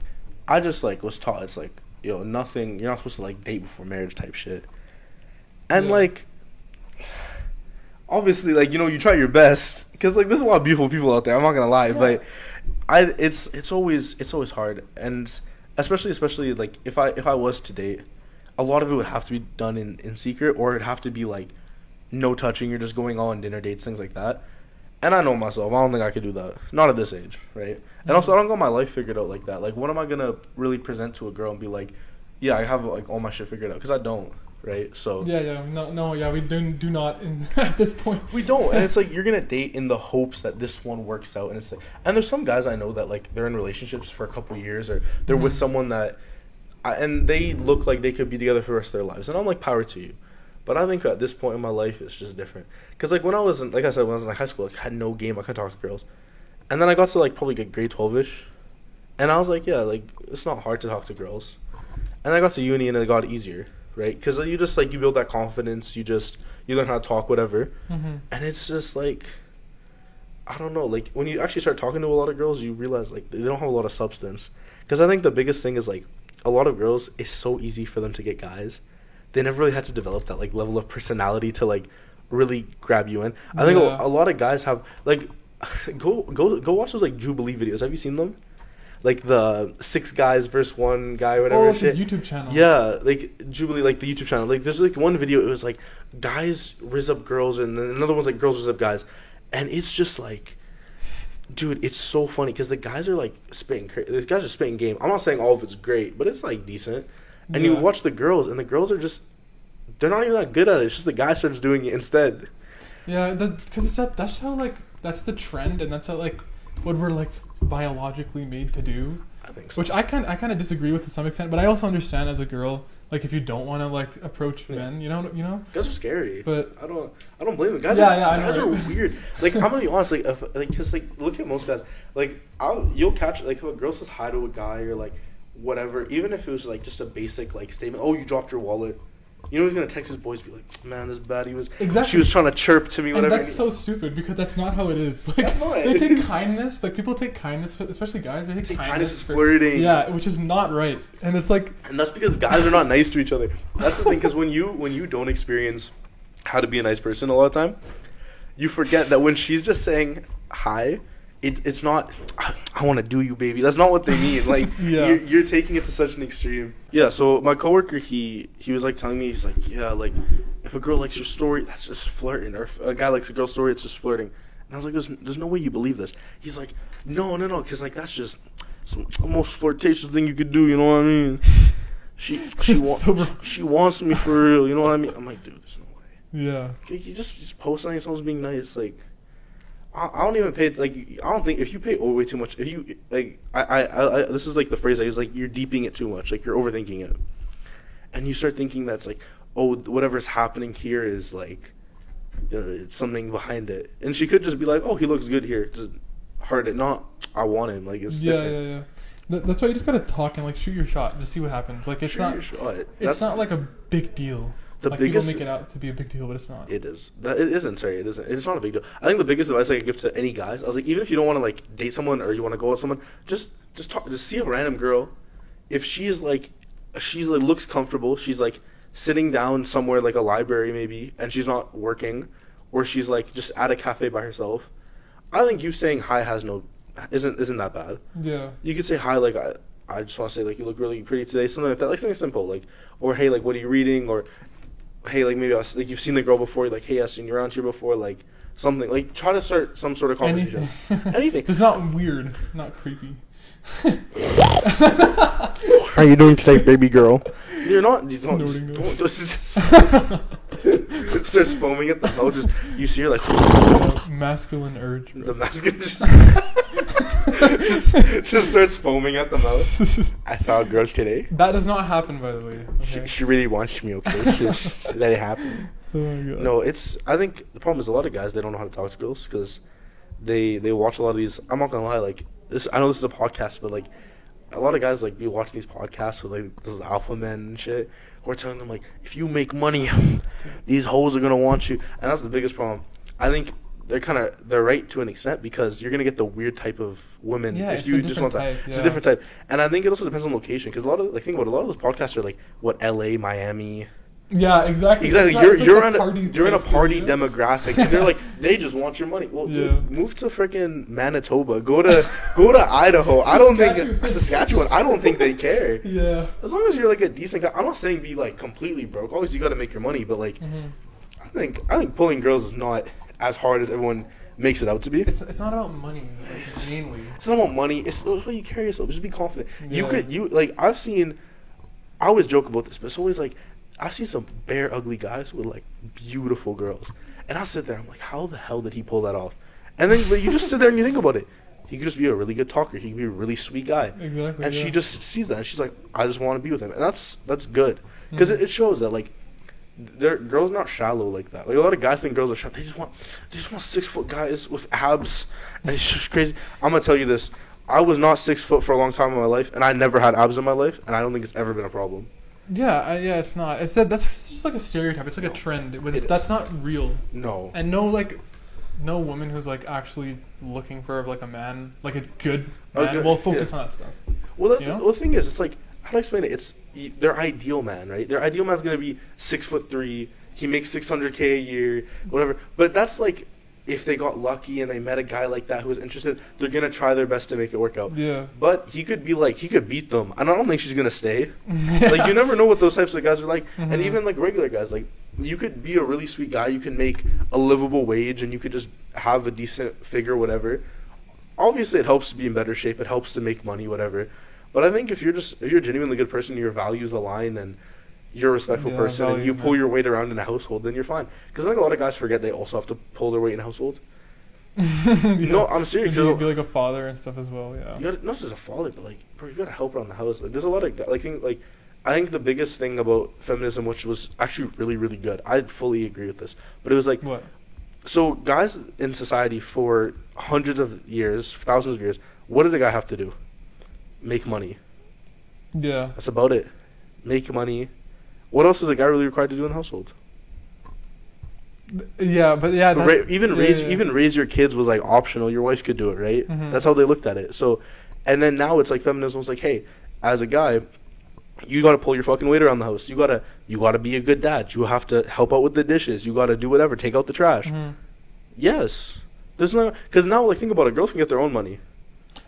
I just like was taught it's like yo nothing you're not supposed to like date before marriage type shit, and Yeah. like, obviously like you know you try your best because like there's a lot of beautiful people out there I'm not gonna lie Yeah. but, I it's it's always it's always hard and especially especially like if I if I was to date, a lot of it would have to be done in in secret or it'd have to be like no touching, you're just going on dinner dates, things like that. And I know myself, I don't think I could do that. Not at this age, right? And also, I don't got my life figured out like that. Like, what am I gonna really present to a girl and be like, yeah, I have like all my shit figured out? Because I don't. right? So Yeah, yeah. No, no, yeah. We do do not in, at this point. we don't, and it's like you're gonna date in the hopes that this one works out, and it's like, and there's some guys I know that like they're in relationships for a couple years, or they're with Mhm. someone that, I, and they look like they could be together for the rest of their lives, and I'm like power to you, but I think at this point in my life it's just different, because like when I was in, like I said, when I was in like high school, like, I had no game, I couldn't talk to girls, and then I got to like probably like grade twelve ish, and I was like, yeah, like it's not hard to talk to girls, and I got to uni and it got easier, right? Because you just like you build that confidence, you just you learn how to talk, whatever. Mm-hmm. And it's just like, I don't know. Like when you actually start talking to a lot of girls, you realize like they don't have a lot of substance. Because I think the biggest thing is like a lot of girls. It's so easy for them to get guys. They never really had to develop that like level of personality to like really grab you in. I think Yeah. a, a lot of guys have like go go go watch those like Jubilee videos. Have you seen them? Like the six guys versus one guy, oh, whatever Oh, the shit. YouTube channel. Yeah, like Jubilee, like the YouTube channel. Like there's like one video. It was like guys riz up girls, and then another one's like girls riz up guys, and it's just like, dude, it's so funny because the guys are like spitting. The guys are spitting game. I'm not saying all of it's great, but it's like decent. And you watch the girls, and the girls are just, they're not even that good at it. It's just the guy starts doing it instead. Yeah, because it's that, that's how like that's the trend, and that's how like what we're like biologically made to do. I think so. Which I kind I kind of disagree with to some extent, but I also understand as a girl, like if you don't want to like approach Yeah. men, you know, you know. guys are scary. But I don't. I don't blame them. Guys, Yeah, are, yeah, I know, guys are weird. Like I'm gonna be honest. Like, if, like, cause like look at most guys. Like, I'll you'll catch like if a girl says hi to a guy or like whatever, even if it was like just a basic like statement. Oh, you dropped your wallet. You know he's gonna text his boys, be like, man, this baddie was. Exactly. She was trying to chirp to me, whatever." and that's so stupid because that's not how it is. Like That's not they take kindness, like people take kindness, especially guys. They take, Take kindness, kindness for, flirting. Yeah, which is not right. And it's like and that's because guys are not nice to each other. That's the thing, because when you when you don't experience how to be a nice person a lot of time, you forget that when she's just saying hi, it, it's not. I, want to do you, baby. That's not what they mean. Like Yeah. you're, you're taking it to such an extreme. Yeah. So my coworker, he he was like telling me, he's like, yeah, like if a girl likes your story, that's just flirting, or if a guy likes a girl's story, it's just flirting. And I was like, there's there's no way you believe this. He's like, no, no, no, because like that's just it's the most flirtatious thing you could do. You know what I mean? She she wa- so she wants me for real. You know what I mean? I'm like, dude, there's no way. yeah. You just just post something, someone's being nice. Like, I, I don't even pay. Like, I don't think if you pay over way too much. If you like, I, I, I, this is like the phrase I use. Like, you're deeping it too much. Like, you're overthinking it, and you start thinking that's like, oh, whatever's happening here is like, uh, it's something behind it. And she could just be like, oh, he looks good here. Just heart it. Not, I want him. Like, it's Yeah, different. yeah, yeah. That's why you just gotta talk and like shoot your shot, just see what happens. Like it's Shoot not, it's not like a big deal. The like biggest- people make it out to be a big deal, but it's not. It is. That- It isn't. Sorry, it isn't. It's not a big deal. I think the biggest advice I could give to any guys, I was like, even if you don't want to like date someone or you want to go with someone, just just talk. Just see a random girl. If she's like, she's like looks comfortable. She's like sitting down somewhere like a library maybe, and she's not working, or she's like just at a cafe by herself. I think you saying hi has no isn't isn't that bad. yeah. You could say hi like I, I just want to say like you look really pretty today, something like that, like something simple, like or hey like what are you reading or hey like maybe I was, like you've seen the girl before, like hey I've seen you around here before, like something like try to start some sort of conversation. Anything. Anything. It's not weird, not creepy. How are you doing today, baby girl? You're not. You don't, Snorting don't, don't- starts foaming at the mouth. Just you see her like Uh, masculine urge. the mask just, just starts foaming at the mouth. I saw a girl today. that does not happen, by the way. She, Okay. she really wants me. Okay, just let it happen. Oh my god. No, it's. I think the problem is a lot of guys they don't know how to talk to girls because they they watch a lot of these. I'm not gonna lie, like this. I know this is a podcast, but like a lot of guys like be watching these podcasts with like those alpha men and shit. We're telling them like, if you make money, these hoes are gonna want you, and that's the biggest problem. I think they're kind of they're right to an extent because you're gonna get the weird type of women Yeah, if you just want that. type, It's a different type, and I think it also depends on location because a lot of like think about it, a lot of those podcasts are like what L.A., Miami. Yeah, exactly. Exactly. Not- You're like you're a in a party you're in a party demographic. and they're like they just want your money. Well, Yeah. dude, move to freaking Manitoba. Go to go to Idaho. I don't think Saskatchewan. Saskatchewan. I don't think they care. Yeah. As long as you're like a decent guy. I'm not saying be like completely broke. Always you got to make your money, but like hmm I think I think pulling girls is not as hard as everyone makes it out to be. It's it's not about money like, mainly. It's not about money. It's way you carry yourself. Just be confident. You could you like I've seen. I always joke about this, but it's always like I've seen some bare ugly guys with like beautiful girls, and I sit there. I'm like, how the hell did he pull that off? And then you just sit there and you think about it. He could just be a really good talker. He could be a really sweet guy. Exactly. And yeah. she just sees that, and she's like, I just want to be with him, and that's that's good because Mhm. it, it shows that like. They're, girls not shallow like that. Like a lot of guys think girls are shallow. They just want, they just want six foot guys with abs, and it's just crazy. I'm gonna tell you this: I was not six foot for a long time in my life, and I never had abs in my life, and I don't think it's ever been a problem. Yeah, I, yeah, it's not. It's that that's just like a stereotype. It's like No, a trend. It was, it is. that's not real. No, And no like, no woman who's like actually looking for like a man, like a good man, good- will focus on that stuff. Well, that's You know? well, the thing is, it's like how do I explain it? It's their ideal man, right? Their ideal man's gonna be six foot three. He makes six hundred k a year, whatever. But that's like if they got lucky and they met a guy like that who was interested, they're gonna try their best to make it work out. Yeah. But he could be like he could beat them, and I don't think she's gonna stay. like you never know what those types of guys are like, and Mhm. even like regular guys, like you could be a really sweet guy, you can make a livable wage, and you could just have a decent figure, whatever. Obviously, it helps to be in better shape. It helps to make money, whatever. But I think if you're just if you're a genuinely good person, your values align, and you're a respectful Yeah, person, and you pull your weight around in a household, then you're fine. Because I think a lot of guys forget they also have to pull their weight in a household. No, I'm serious. You be like a father and stuff as well. Yeah. you gotta not just a father, but like, bro, you gotta help around the house. Like, there's a lot of like, think like, I think the biggest thing about feminism, which was actually really, really good, I fully agree with this. But it was like, What? so guys in society for hundreds of years, thousands of years, what did a guy have to do? Make money. Yeah. That's about it. Make money. What else is a guy really required to do in the household? Yeah, but yeah. Even yeah, raise yeah. even raise your kids was like optional. Your wife could do it, right? Mhm. That's how they looked at it. So, and then now it's like feminism was like, hey, as a guy, you got to pull your fucking weight around the house. You gotta you gotta be a good dad. You have to help out with the dishes. You gotta do whatever. Take out the trash. Mhm. Yes, there's no because now like think about it. Girls can get their own money.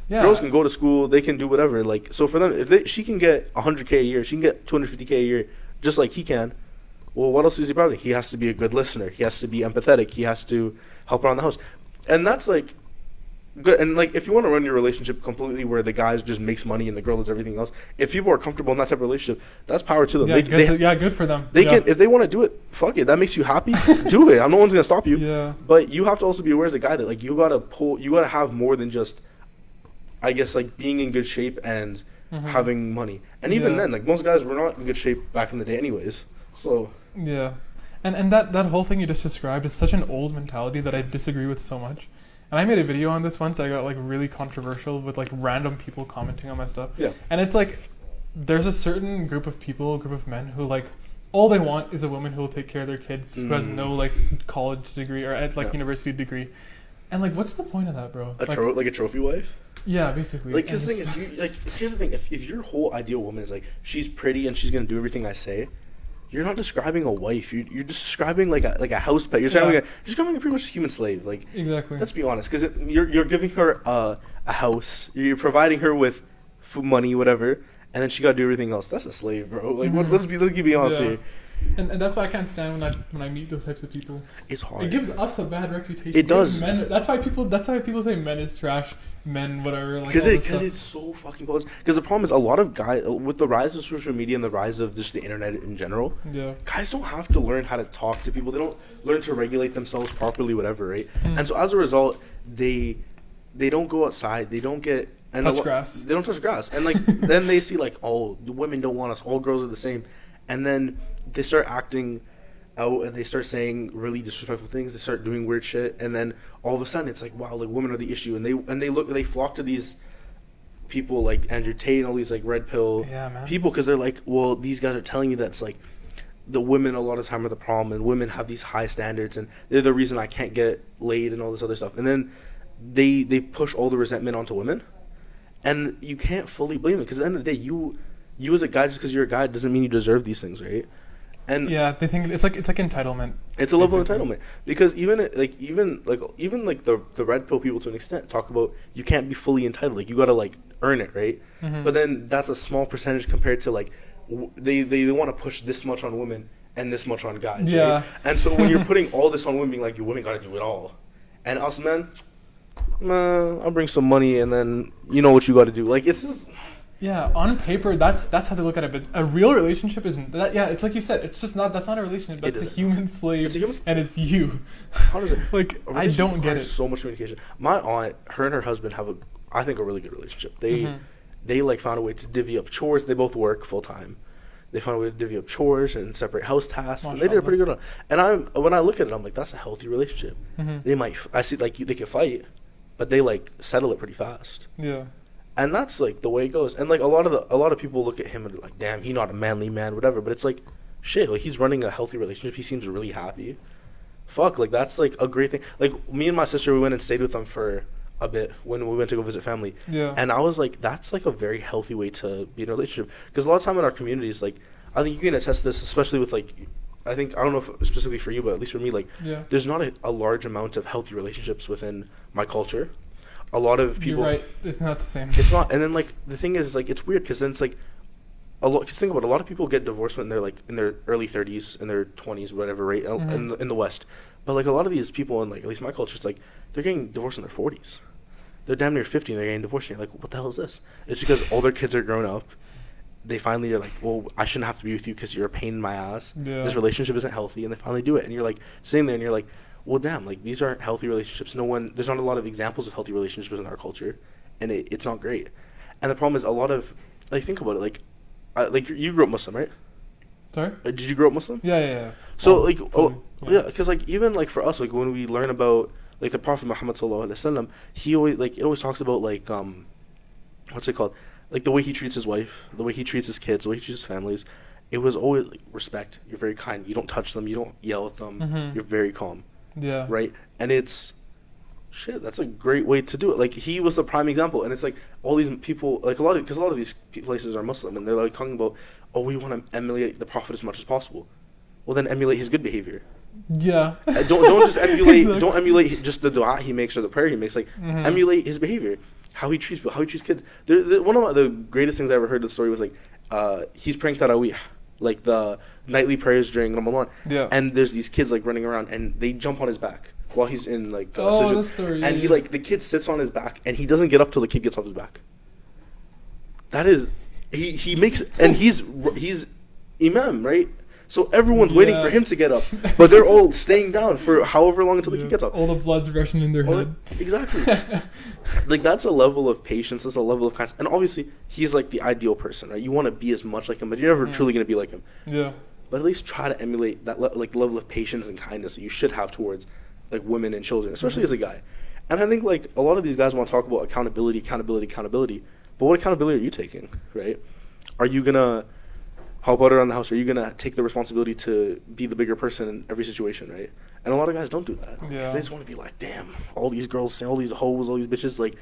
Yeah. Girls can go to school. They can do whatever. Like so for them, if they she can get 100k a year, she can get 250k a year, just like he can. Well, what else is he probably? He has to be a good listener. He has to be empathetic. He has to help around the house, and that's like good. And like, if you want to run your relationship completely where the guy just makes money and the girl does everything else, if people are comfortable in that type of relationship, that's power to them. Yeah, they, good they, to- yeah, good for them. they yeah. can if they want to do it. Fuck it. That makes you happy. do it. I'm no one's gonna stop you. Yeah. But you have to also be aware as a guy that like you gotta pull. You gotta have more than just, I guess, like being in good shape and Mhm. having money. And even Yeah. then, like most guys were not in good shape back in the day, anyways. So Yeah, and and that that whole thing you just described is such an old mentality that I disagree with so much. And I made a video on this once. I got like really controversial with like random people commenting on my stuff. Yeah. And it's like there's a certain group of people, group of men who like all they want is a woman who will take care of their kids, who has Mm. no like college degree or at like Yeah. university degree. And like, what's the point of that, bro? a like, tro- like a trophy wife. Yeah, basically. Like, cause the thing is, you, like, here's the thing: if, if your whole ideal woman is like she's pretty and she's gonna do everything I say, you're not describing a wife. You're, you're just describing like a like a house pet. You're describing Yeah. a, you're describing a pretty much a human slave. Like, exactly. let's be honest, because you're you're giving her uh, a house. You're providing her with food, money, whatever, and then she got to do everything else. That's a slave, bro. Like, what, Mhm. let's be let's be honest Yeah. here. And, and that's why I can't stand when I when I meet those types of people. It's hard. It gives us a bad reputation. It does. Men, that's why people. That's why people say men is trash. Men, whatever. Like because it because it's so fucking. Because the problem is a lot of guys with the rise of social media and the rise of just the internet in general. yeah. Guys don't have to learn how to talk to people. They don't learn to regulate themselves properly, whatever, right? Mm. And so as a result, they they don't go outside. They don't get and Touch lo- grass. They don't touch grass, and like then they see like oh the women don't want us. All girls are the same, and then they start acting out and they start saying really disrespectful things. They start doing weird shit, and then all of a sudden it's like wow, like women are the issue, and they and they look they flock to these people like Andrew Tate and all these like red pill Yeah, people because they're like, well, these guys are telling you that's like the women a lot of time are the problem, and women have these high standards, and they're the reason I can't get laid and all this other stuff. And then they they push all the resentment onto women, and you can't fully blame them because at the end of the day, you you as a guy just because you're a guy doesn't mean you deserve these things, right? And Yeah, they think it's like it's like entitlement. it's a level of entitlement because even like even like even like the the red pill people to an extent talk about you can't be fully entitled like you got to like earn it right Mhm. but then that's a small percentage compared to like w- they they, they want to push this much on women and this much on guys Yeah. right? and so when you're putting all this on women being like you women got to do it all and us men man I'll bring some money and then you know what you got to do like it's just Yeah, on paper, that's that's how they look at it. But a real relationship isn't that. Yeah, it's like you said. It's just not. That's not a relationship. That's a human slave, It's a human- and it's you. How does it? Like I don't get it. So much communication. My aunt, her and her husband have a, I think, a really good relationship. They, Mhm. they like found a way to divvy up chores. They both work full time. They found a way to divvy up chores and separate house tasks. And they did a pretty good one. And I'm when I look at it, I'm like, that's a healthy relationship. Mhm. They might, I see like they can fight, but they like settle it pretty fast. Yeah. And that's like the way it goes. And like a lot of the a lot of people look at him and like, damn, he's not a manly man, whatever. But it's like, shit, like he's running a healthy relationship. He seems really happy. Fuck, like that's like a great thing. Like me and my sister, we went and stayed with them for a bit when we went to go visit family. Yeah. And I was like, that's like a very healthy way to be in a relationship. Because a lot of time in our communities, like, I think you can attest to this, especially with like, I think I don't know if specifically for you, but at least for me, like, Yeah. there's not a, a large amount of healthy relationships within my culture. A lot of people, You're right. It's not the same. it's not. And then like the thing is, like, it's weird because then it's like, a lot. Cause think about it, a lot of people get divorced when they're like in their early 30s, in their 20s, whatever, right, in, Mhm. the, in the West. But like a lot of these people in like at least my culture, it's like they're getting divorced in their 40s. They're damn near 50 and they're getting divorced. And you're like, what the hell is this? It's because all their kids are grown up. They finally are like, well, I shouldn't have to be with you because you're a pain in my ass. Yeah. This relationship isn't healthy, and they finally do it. And you're like sitting there, and you're like, well, damn, like these aren't healthy relationships. No one, there's not a lot of examples of healthy relationships in our culture, and it, it's not great. And the problem is a lot of, like, think about it, like, uh, like you- grew up Muslim, right? Sorry. Uh, did you grow up Muslim? Yeah, yeah, yeah. So Oh, like, oh, yeah, because like even like for us, like when we learn about like the Prophet Muhammad sallallahu alaihi wasallam, he always like it always talks about like um, what's it called? Like the way he treats his wife, the way he treats his kids, the way he treats his families. It was always like, respect. You're very kind. You don't touch them. You don't yell at them. Mhm. You're very calm, Yeah. right? And it's shit. That's a great way to do it. Like he was the prime example, and it's like all these people, like a lot of because a lot of these places are Muslim, and they're like talking about, oh, we want to emulate the Prophet as much as possible. Well, then emulate his good behavior. Yeah. Don't don't just emulate Exactly. don't emulate just the dua he makes or the prayer he makes. Like Mhm. emulate his behavior, how he treats people, how he treats kids. The, the, one of the greatest things I ever heard the story was like uh, he's praying tarawih, like the nightly prayers during Ramadan. Yeah. And there's these kids like running around and they jump on his back while he's in like uh, Oh, this story, yeah, and he like the kid sits on his back and he doesn't get up till the kid gets off his back. That is, he he makes and he's he's imam right. So everyone's waiting for him to get up, but they're all staying down for however long until the Yeah. kid gets up. All the blood's rushing in their All head. that- exactly. like that's a level of patience. That's a level of kindness. And obviously, he's like the ideal person, right? You want to be as much like him, but you're never Mm. truly going to be like him. yeah. But at least try to emulate that le- like level of patience and kindness that you should have towards like women and children, especially Mhm. as a guy. And I think like a lot of these guys want to talk about accountability, accountability, accountability. But what accountability are you taking, right? Are you gonna help out around the house? Are you gonna take the responsibility to be the bigger person in every situation, right? And a lot of guys don't do that because Yeah. they just want to be like, damn, all these girls, all these hoes, all these bitches. Like,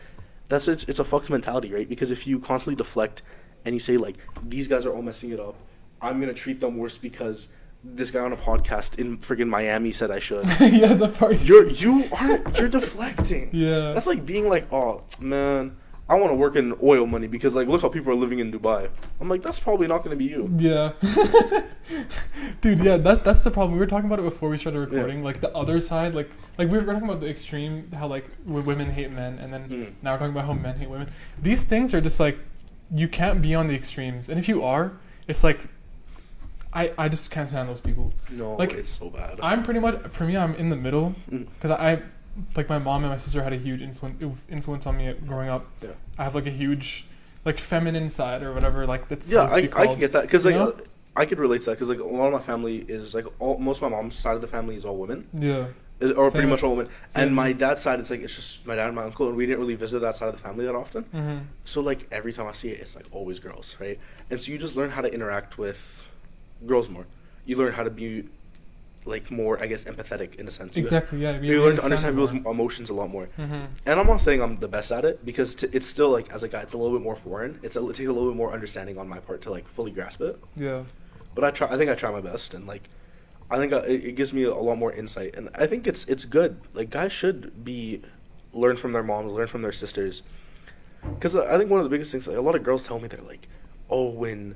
that's it's, it's a fucked mentality, right? Because if you constantly deflect and you say like, these guys are all messing it up, I'm gonna treat them worse because this guy on a podcast in friggin' Miami said I should. yeah, the part You're you aren't you're deflecting. Yeah. That's like being like, oh man, I want to work in oil money because like look how people are living in Dubai. I'm like, that's probably not gonna be you. Yeah. Dude, yeah, that that's the problem. We were talking about it before we started recording. Like the other side, like like we were talking about the extreme, how like w- women hate men, and then Mhm. now we're talking about how men hate women. These things are just like you can't be on the extremes, and if you are, it's like I I just can't stand those people. No, Like, it's so bad. I'm pretty much for me. I'm in the middle Mm. because I like my mom and my sister had a huge influ- influence on me growing up. Yeah. I have like a huge like feminine side or whatever like that's yeah, I, I can get that because like know? uh, I could relate to that because like a lot of my family is like all most of my mom's side of the family is all women. Yeah. is- or Same pretty much all women. same. And my dad's side, it's like it's just my dad and my uncle, and we didn't really visit that side of the family that often. hmm So like every time I see it, it's like always girls, right? And so you just learn how to interact with girls more. You learn how to be like more, I guess, empathetic in a sense. Exactly. Yeah. You, learn to understand people's emotions a lot more. hmm And I'm not saying I'm the best at it because t- it's still like as a guy, it's a little bit more foreign. It's a, it takes a little bit more understanding on my part to like fully grasp it. Yeah. But I try. I think I try my best, and like, I think I, it, it gives me a lot more insight, and I think it's it's good. Like guys should be learn from their moms, learn from their sisters, because I think one of the biggest things, like, a lot of girls tell me they're like, oh, when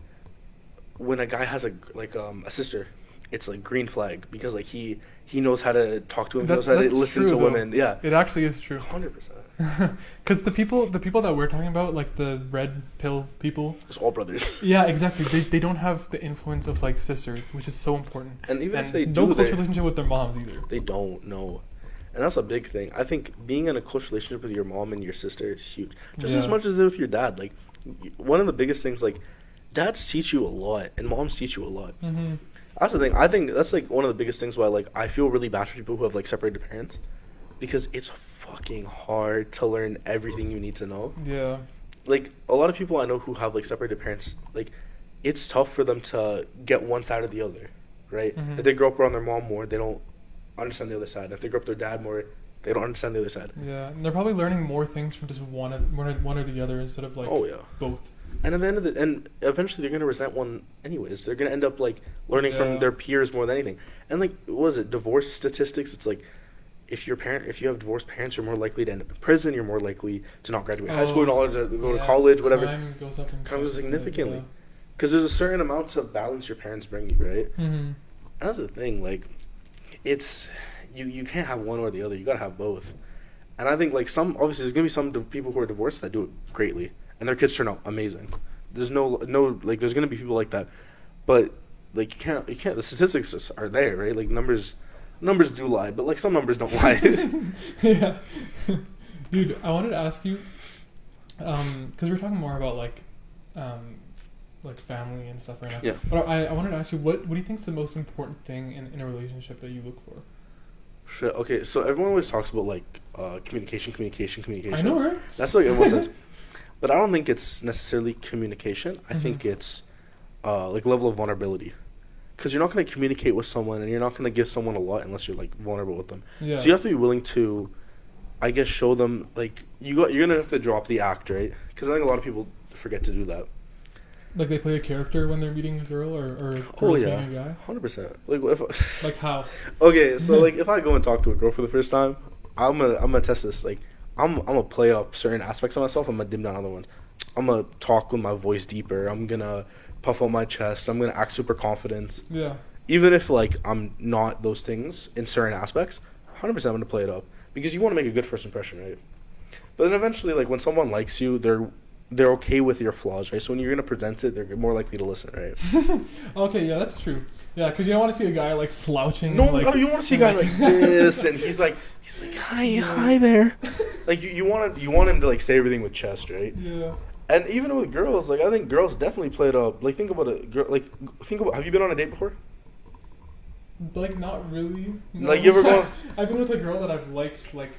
when a guy has a like um a sister, it's like green flag because like he he knows how to talk to him, he knows how to listen true, to though. women. Yeah, It actually is true. hundred percent. Because the people, the people that we're talking about, like the red pill people, It's all brothers. yeah, exactly. They, they don't have the influence of like sisters, which is so important. And even and if they do, no do, close they, relationship with their moms either. they don't know. And that's a big thing. I think being in a close relationship with your mom and your sister is huge. Just as much as with your dad. Like, one of the biggest things, like, dads teach you a lot, and moms teach you a lot. Mm-hmm. That's the thing. I think that's like one of the biggest things why like I feel really bad for people who have like separated parents, because it's fucking hard to learn everything you need to know. Yeah. Like a lot of people I know who have like separated parents, like it's tough for them to get one side or the other, right? Mhm. If they grow up around their mom more, they don't understand the other side. If they grow up with their dad more, they don't understand the other side. Yeah. And they're probably learning more things from just one, of- one, or, one or the other instead of like oh yeah. both. And at the end of the and eventually they're gonna resent one anyways. They're gonna end up like learning Yeah. from their peers more than anything. And like what was it, divorce statistics, it's like if your parent if you have divorced parents, you're more likely to end up in prison, you're more likely to not graduate high school, Oh, not to go to college, whatever. Crime goes up such significantly. Because there's a certain amount of balance your parents bring you, right? Mm-hmm. That's the thing, like it's you you can't have one or the other. You gotta have both. And I think like some obviously there's gonna be some people who are divorced that do it greatly, and their kids turn out amazing. There's no no like there's gonna be people like that, but like you can't you can't the statistics is- are there right like numbers numbers do lie, but like some numbers don't lie. yeah. Dude, I wanted to ask you, um, because we're talking more about like, um, like family and stuff right now. Yeah. But I, I wanted to ask you, what, what do you think is the most important thing in, in a relationship that you look for? Shit. Okay, so everyone always talks about like uh, communication, communication, communication. I know, right? That's what everyone says. But I don't think it's necessarily communication. I Mhm. think it's uh, like level of vulnerability. Because you're not going to communicate with someone and you're not going to give someone a lot unless you're like vulnerable with them. Yeah. So you have to be willing to, I guess, show them like you got. You're gonna have to drop the act, right? Because I think a lot of people forget to do that. like they play a character when they're meeting a girl or, or Oh yeah, meeting a guy. hundred percent. Like if Like how? okay, so like if I go and talk to a girl for the first time, I'm gonna I'm gonna test this. Like I'm I'm gonna play up certain aspects of myself. I'm gonna dim down other ones. I'm gonna talk with my voice deeper. I'm gonna puff out my chest. I'm gonna act super confident. Yeah. Even if like I'm not those things in certain aspects, hundred percent I'm gonna play it up because you want to make a good first impression, right? But then eventually, like when someone likes you, they're they're okay with your flaws, right? So when you're gonna present it, they're more likely to listen, right? Okay, yeah, that's true. Yeah, because you don't want to see a guy like slouching. No, like, no, you want to see a guy like this, and he's like, he's like, hi, hi there. Like you, you want to, you want him to like say everything with chest, right? Yeah. And even with girls, like I think girls definitely played up. Like think about a girl. Like think about. Have you been on a date before? Like not really. No. Like, you ever go- I've been with a girl that I've liked like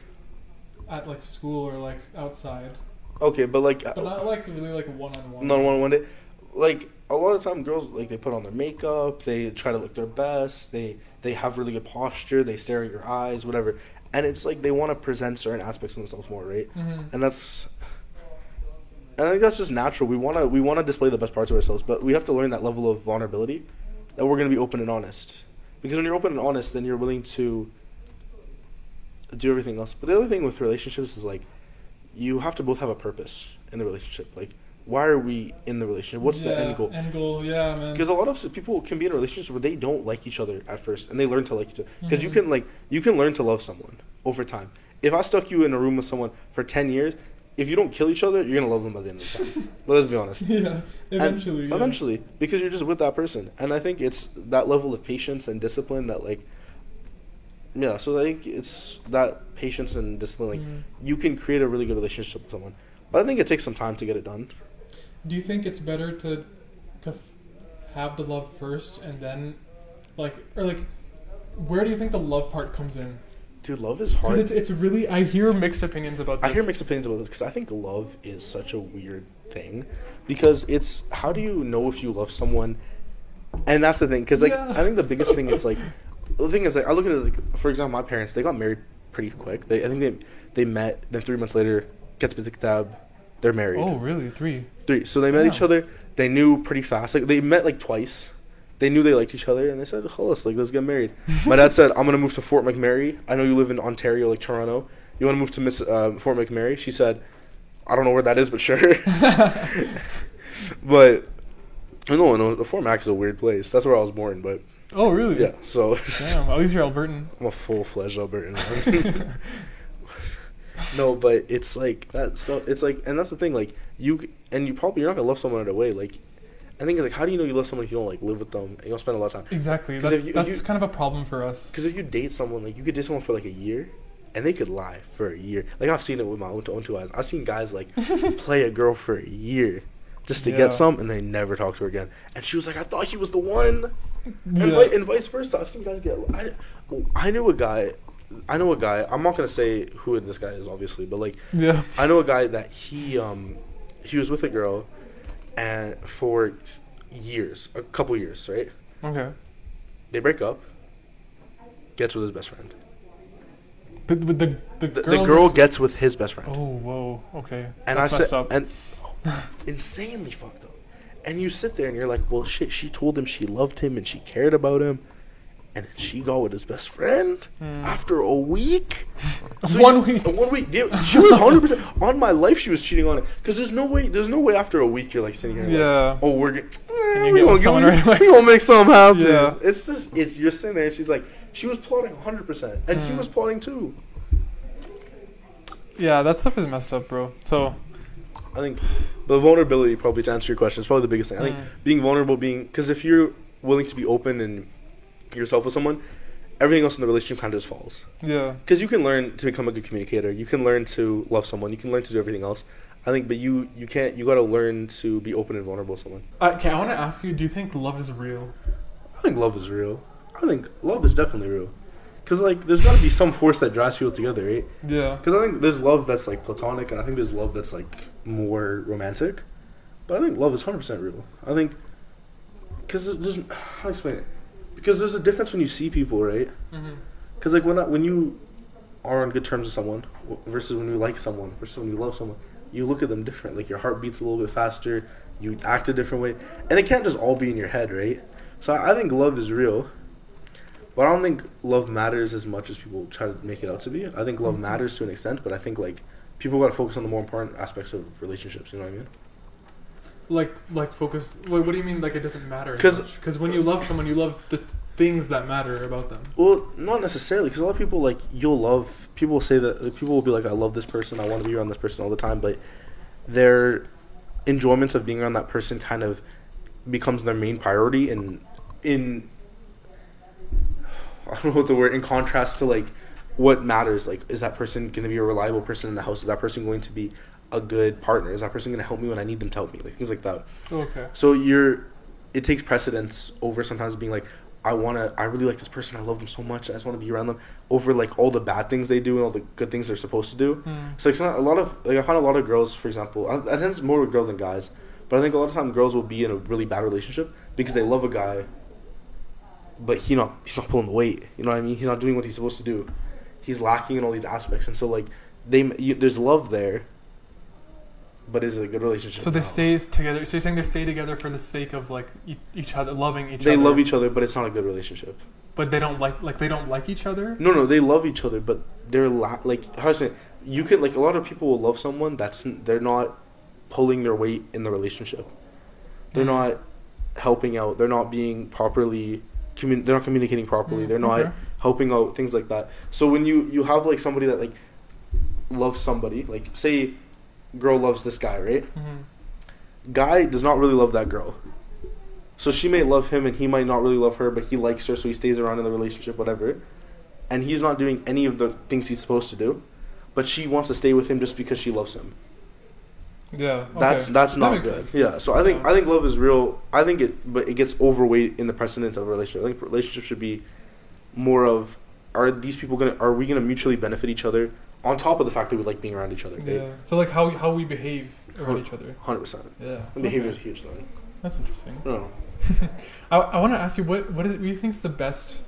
at like school or like outside, Okay, but like, but not like really like one on one. not one on one day. Like a lot of time, girls like they put on their makeup, they try to look their best, they they have really good posture, they stare at your eyes, whatever. And it's like they want to present certain aspects of themselves more, right? Mm-hmm. and that's and I think that's just natural. We wanna we wanna display the best parts of ourselves, but we have to learn that level of vulnerability that we're gonna be open and honest. Because when you're open and honest, then you're willing to do everything else. But the other thing with relationships is like you have to both have a purpose in the relationship. Like why are we in the relationship? What's the end goal? End goal, yeah, man. Because a lot of people can be in relationships where they don't like each other at first, and they learn to like each other. Because you Mhm. can like you can learn to love someone over time. If I stuck you in a room with someone for ten years, if you don't kill each other, you're gonna love them by the end of the time. Let's be honest. yeah, eventually. yeah. eventually, because you're just with that person, and I think it's that level of patience and discipline that like. Yeah, so I think it's that patience and discipline. Like Mhm. you can create a really good relationship with someone, but I think it takes some time to get it done. Do you think it's better to to f- have the love first and then, like, or like, where do you think the love part comes in? Dude, love is hard. it's it's really I hear mixed opinions about this. I hear mixed opinions about this because I think love is such a weird thing because it's how do you know if you love someone, and that's the thing because like Yeah. I think the biggest thing is like the thing is like I look at it like for example my parents they got married pretty quick. They I think they they met then three months later get to the kitab they're married. Oh, really? Three. three. So they met each other. They knew pretty fast. Like they met like twice. They knew they liked each other and they said "Khalas, like let's get married. My dad said I'm gonna move to Fort McMurray. I know you live in Ontario like Toronto. You want to move to Miss uh, Fort McMurray? She said I don't know where that is but sure. But no no the Fort Mac is a weird place. That's where I was born but Oh, really? yeah so Damn. Oh, At least you're Albertan. I'm a full fledged Albertan no, but it's like that. So it's like, and that's the thing. Like you, and you probably you're not gonna love someone right away. Like, I think it's like, how do you know you love someone if you don't like live with them and you don't spend a lot of time? Exactly. That, if you- that's you- kind of a problem for us. Because if you date someone, like you could date someone for like a year, and they could lie for a year. Like I've seen it with my own, own two eyes. I've seen guys like play a girl for a year just to Yeah. get some, and they never talk to her again. And she was like, I thought he was the one. And, Yeah. vi- and vice versa. I've seen guys get. I, I knew a guy. I know a guy. I'm not gonna say who this guy is, obviously, but like Yeah. I know a guy that he um he was with a girl, and for years, a couple years, right? Okay. They break up. Gets with his best friend. The, the, the, the The, girl. gets- gets with his best friend. Oh, whoa. Okay. and That's I said, and insanely fucked up. And you sit there and you're like, well, shit. She told him she loved him and she cared about him, and then she got with his best friend Hmm. after a week. One you- week. One week. Yeah, she was hundred percent on my life. She was cheating on it because there's no way. There's no way after a week you're like sitting here. Yeah. Like, oh, we're gonna. you get with someone right away. We gonna make something happen. Yeah. It's just it's you're sitting there and she's like she was plotting hundred percent and Mm. was plotting too. Yeah, that stuff is messed up, bro. So, I think the vulnerability, probably to answer your question, is probably the biggest thing. I think Mm. being vulnerable, being because if you're willing to be open and yourself with someone, everything else in the relationship kind of just falls. yeah. Because you can learn to become a good communicator, you can learn to love someone, you can learn to do everything else. I think, but you you can't. You got to learn to be open and vulnerable with someone. Uh, okay, I want to ask you do you think love is real? I think love is real. I think love is definitely real. Because like, there's got to be some force that drives people together, right? Yeah. Because I think there's love that's like platonic, and I think there's love that's like more romantic. But I think love is hundred percent real. I think because there's, there's how do I explain it? Because there's a difference when you see people, right? Mm-hmm. Because like when I, when you are on good terms with someone versus when you like someone versus when you love someone, you look at them different. Like your heart beats a little bit faster. You act a different way, and it can't just all be in your head, right? So I I think love is real, but I don't think love matters as much as people try to make it out to be. I think love Mhm. matters to an extent, but I think like people got to focus on the more important aspects of relationships. You know what I mean? Like, like focus. Wait, what do you mean? Like it doesn't matter? 'Cause- Because when you love someone, you love the things that matter about them. Well, not necessarily, because a lot of people like you'll love. People will say that people will be like, "I love this person. I want to be around this person all the time," but their enjoyment of being around that person kind of becomes their main priority, and in I don't know what the word in contrast to like what matters. Like, is that person going to be a reliable person in the house? Is that person going to be a good partner? Is that person going to help me when I need them to help me? Like things like that. Okay. So you're, it takes precedence over sometimes being like, I want to, I really like this person. I love them so much. I just want to be around them. Over like all the bad things they do and all the good things they're supposed to do. Mm. So it's not a lot of like I find a lot of girls, for example, I, I tend to more with girls than guys, but I think a lot of time girls will be in a really bad relationship because they love a guy, but he not he's not pulling the weight. You know what I mean? He's not doing what he's supposed to do. He's lacking in all these aspects, and so like they you, there's love there, but is it a good relationship? So they No. stay together. So you're saying they stay together for the sake of like e- each other, loving each They other. They love each other, but it's not a good relationship. but they don't like like they don't like each other. No, no, they love each other, but they're la- like how say? You could like a lot of people will love someone that's they're not pulling their weight in the relationship. They're Mhm. not helping out. They're not being properly. Commun- they're not communicating properly. Mm, they're not okay. helping out things like that. So when you you have like somebody that like loves somebody, like say, girl loves this guy, right? Mm-hmm. guy does not really love that girl. So she may love him and he might not really love her, but he likes her, so he stays around in the relationship, whatever. And he's not doing any of the things he's supposed to do, but she wants to stay with him just because she loves him. Yeah. Okay. That's that's That not makes good. sense. Yeah. So I think Yeah. I think love is real. I think it, but it gets overweight in the precedent of a relationship. I think relationship should be more of are these people gonna are we gonna mutually benefit each other on top of the fact that we like being around each other. Yeah. So like how how we behave around each other. Hundred percent. Yeah. Behavior okay. is a huge thing. That's interesting. No. I, I want to ask you what what, is, what do you think is the best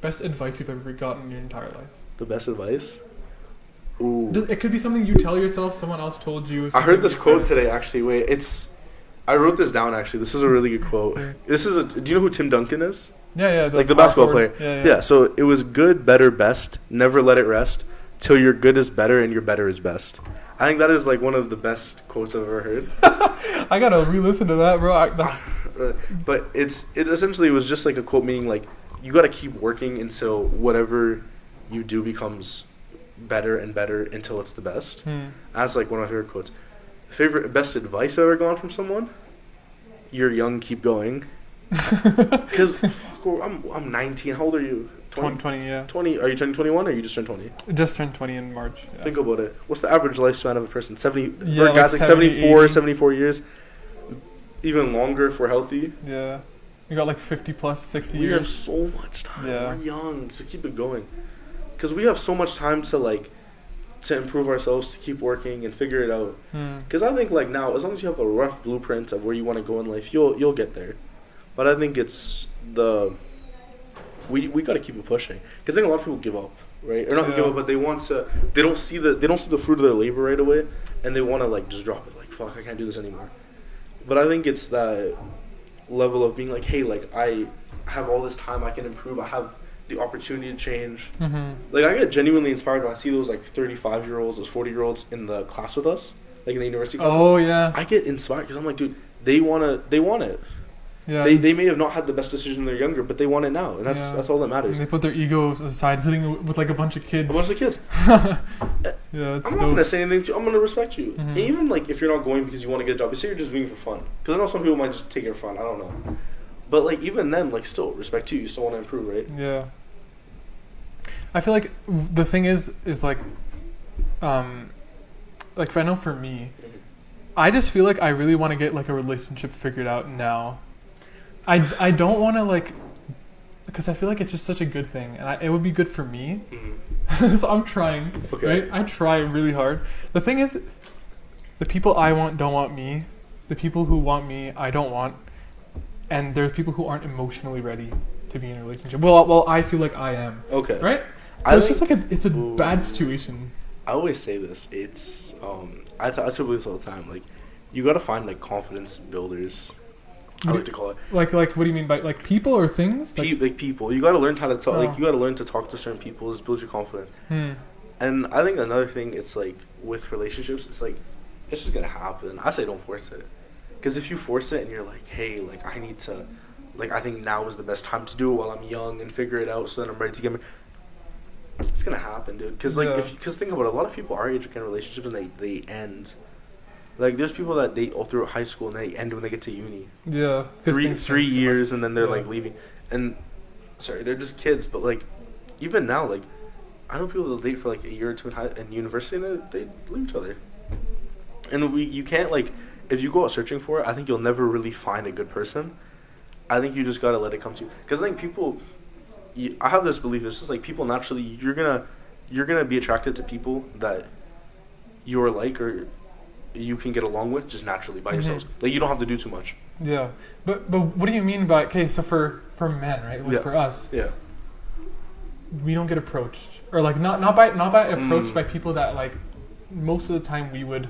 best advice you've ever gotten in your entire life? The best advice. Ooh. It could be something you tell yourself, someone else told you. I heard this quote today. Actually, wait, it's. I wrote this down. Actually, this is a really good quote. This is a. Do you know who Tim Duncan is? Yeah, yeah. Like the basketball forward. player. Yeah, Yeah. So it was good, better, best. Never let it rest till your good is better and your better is best. I think that is like one of the best quotes I've ever heard. I gotta re-listen to that, bro. I, but it's it essentially was just like a quote meaning like you got to keep working until whatever you do becomes better and better until it's the best. Hmm. That's like one of my favorite quotes. Favorite best advice I've ever gotten from someone? You're young, keep going. Because I'm I'm 19. How old are you? 20, 20, yeah. 20. Are you turning 21 or you just turned 20? Just turned 20 in March. Yeah. Think about it. What's the average lifespan of a person? 70. Yeah, for like guys, like 70, 74, 80. 74 years. Even longer if we're healthy. yeah. You got like 50 plus, 60 We have so much time. Yeah. We're young, so keep it going. Because we have so much time to like to improve ourselves, to keep working and figure it out. Hmm. Because I think like now, as long as you have a rough blueprint of where you want to go in life, you'll you'll get there. But I think it's the we we got to keep it pushing. Because I think a lot of people give up, right? Or not give up, but they want to. They don't see the they don't see the fruit of their labor right away, and they want to like just drop it. Like fuck, I can't do this anymore. But I think it's that level of being like, hey, like I have all this time, I can improve. I have the opportunity to change. hmm Like I get genuinely inspired when I see those like thirty five year olds, those forty year olds in the class with us, like in the university class. Oh, yeah. I get inspired because I'm like, dude, they wanna, they want it. Yeah. They they may have not had the best decision when they're younger, but they want it now, and that's Yeah. that's all that And matters. they put their ego aside, sitting with like a bunch of kids. A bunch of kids. yeah, it's I'm not gonna say anything to you. I'm gonna respect you. Mhm. And even like if you're not going because you want to get a job, you say you're just doing it for fun. Because I know some people might just take it for fun. I don't know. But like even then, like still respect you. You still want to improve, right? Yeah. I feel like the thing is, is like, um, like I know for me, I just feel like I really want to get like a relationship figured out now. I, I don't want to like, because I feel like it's just such a good thing, and I, it would be good for me. Mhm. so I'm trying, Okay. right? I try really hard. The thing is, the people I want don't want me. The people who want me, I don't want. And there's people who aren't emotionally ready to be in a relationship. Well, well, I feel like I am, Okay. right? I it's think- just like a, it's a Ooh. bad situation. I always say this. It's um I, t- I tell people this all the time. Like you gotta find like confidence builders. I like to call it Like, like, what do you mean by like people or things? Like, Pe- like people. You gotta learn how to talk. Oh. Like you gotta learn to talk to certain people. Just build your confidence. hmm. And I think another thing, it's like with relationships, it's like it's just gonna happen. I say don't force it, because if you force it and you're like, hey, like I need to, like I think now is the best time to do it while I'm young and figure it out so that I'm ready to get married. It's gonna happen, dude. Because like Yeah. if because think about it, a lot of people our age get in relationships and they they end. Like there's people that date all through high school and they end when they get to uni. Yeah, Three three change so years and then they're Yeah. like leaving. And sorry, they're just kids, but like even now, like I know people that date for like a year or two in, high, in university and they, they leave each other. And we you can't like if you go out searching for it, I think you'll never really find a good person. I think you just gotta let it come to you. Because I think people, you, I have this belief. It's just like people naturally, you're gonna you're gonna be attracted to people that you're like or you can get along with just naturally by Mhm. yourselves. Like you don't have to do too much. Yeah, but but what do you mean by okay? So for for men, right? Like Yeah. for us, Yeah. we don't get approached, or like not not by not by approached Mm. by people that like most of the time we would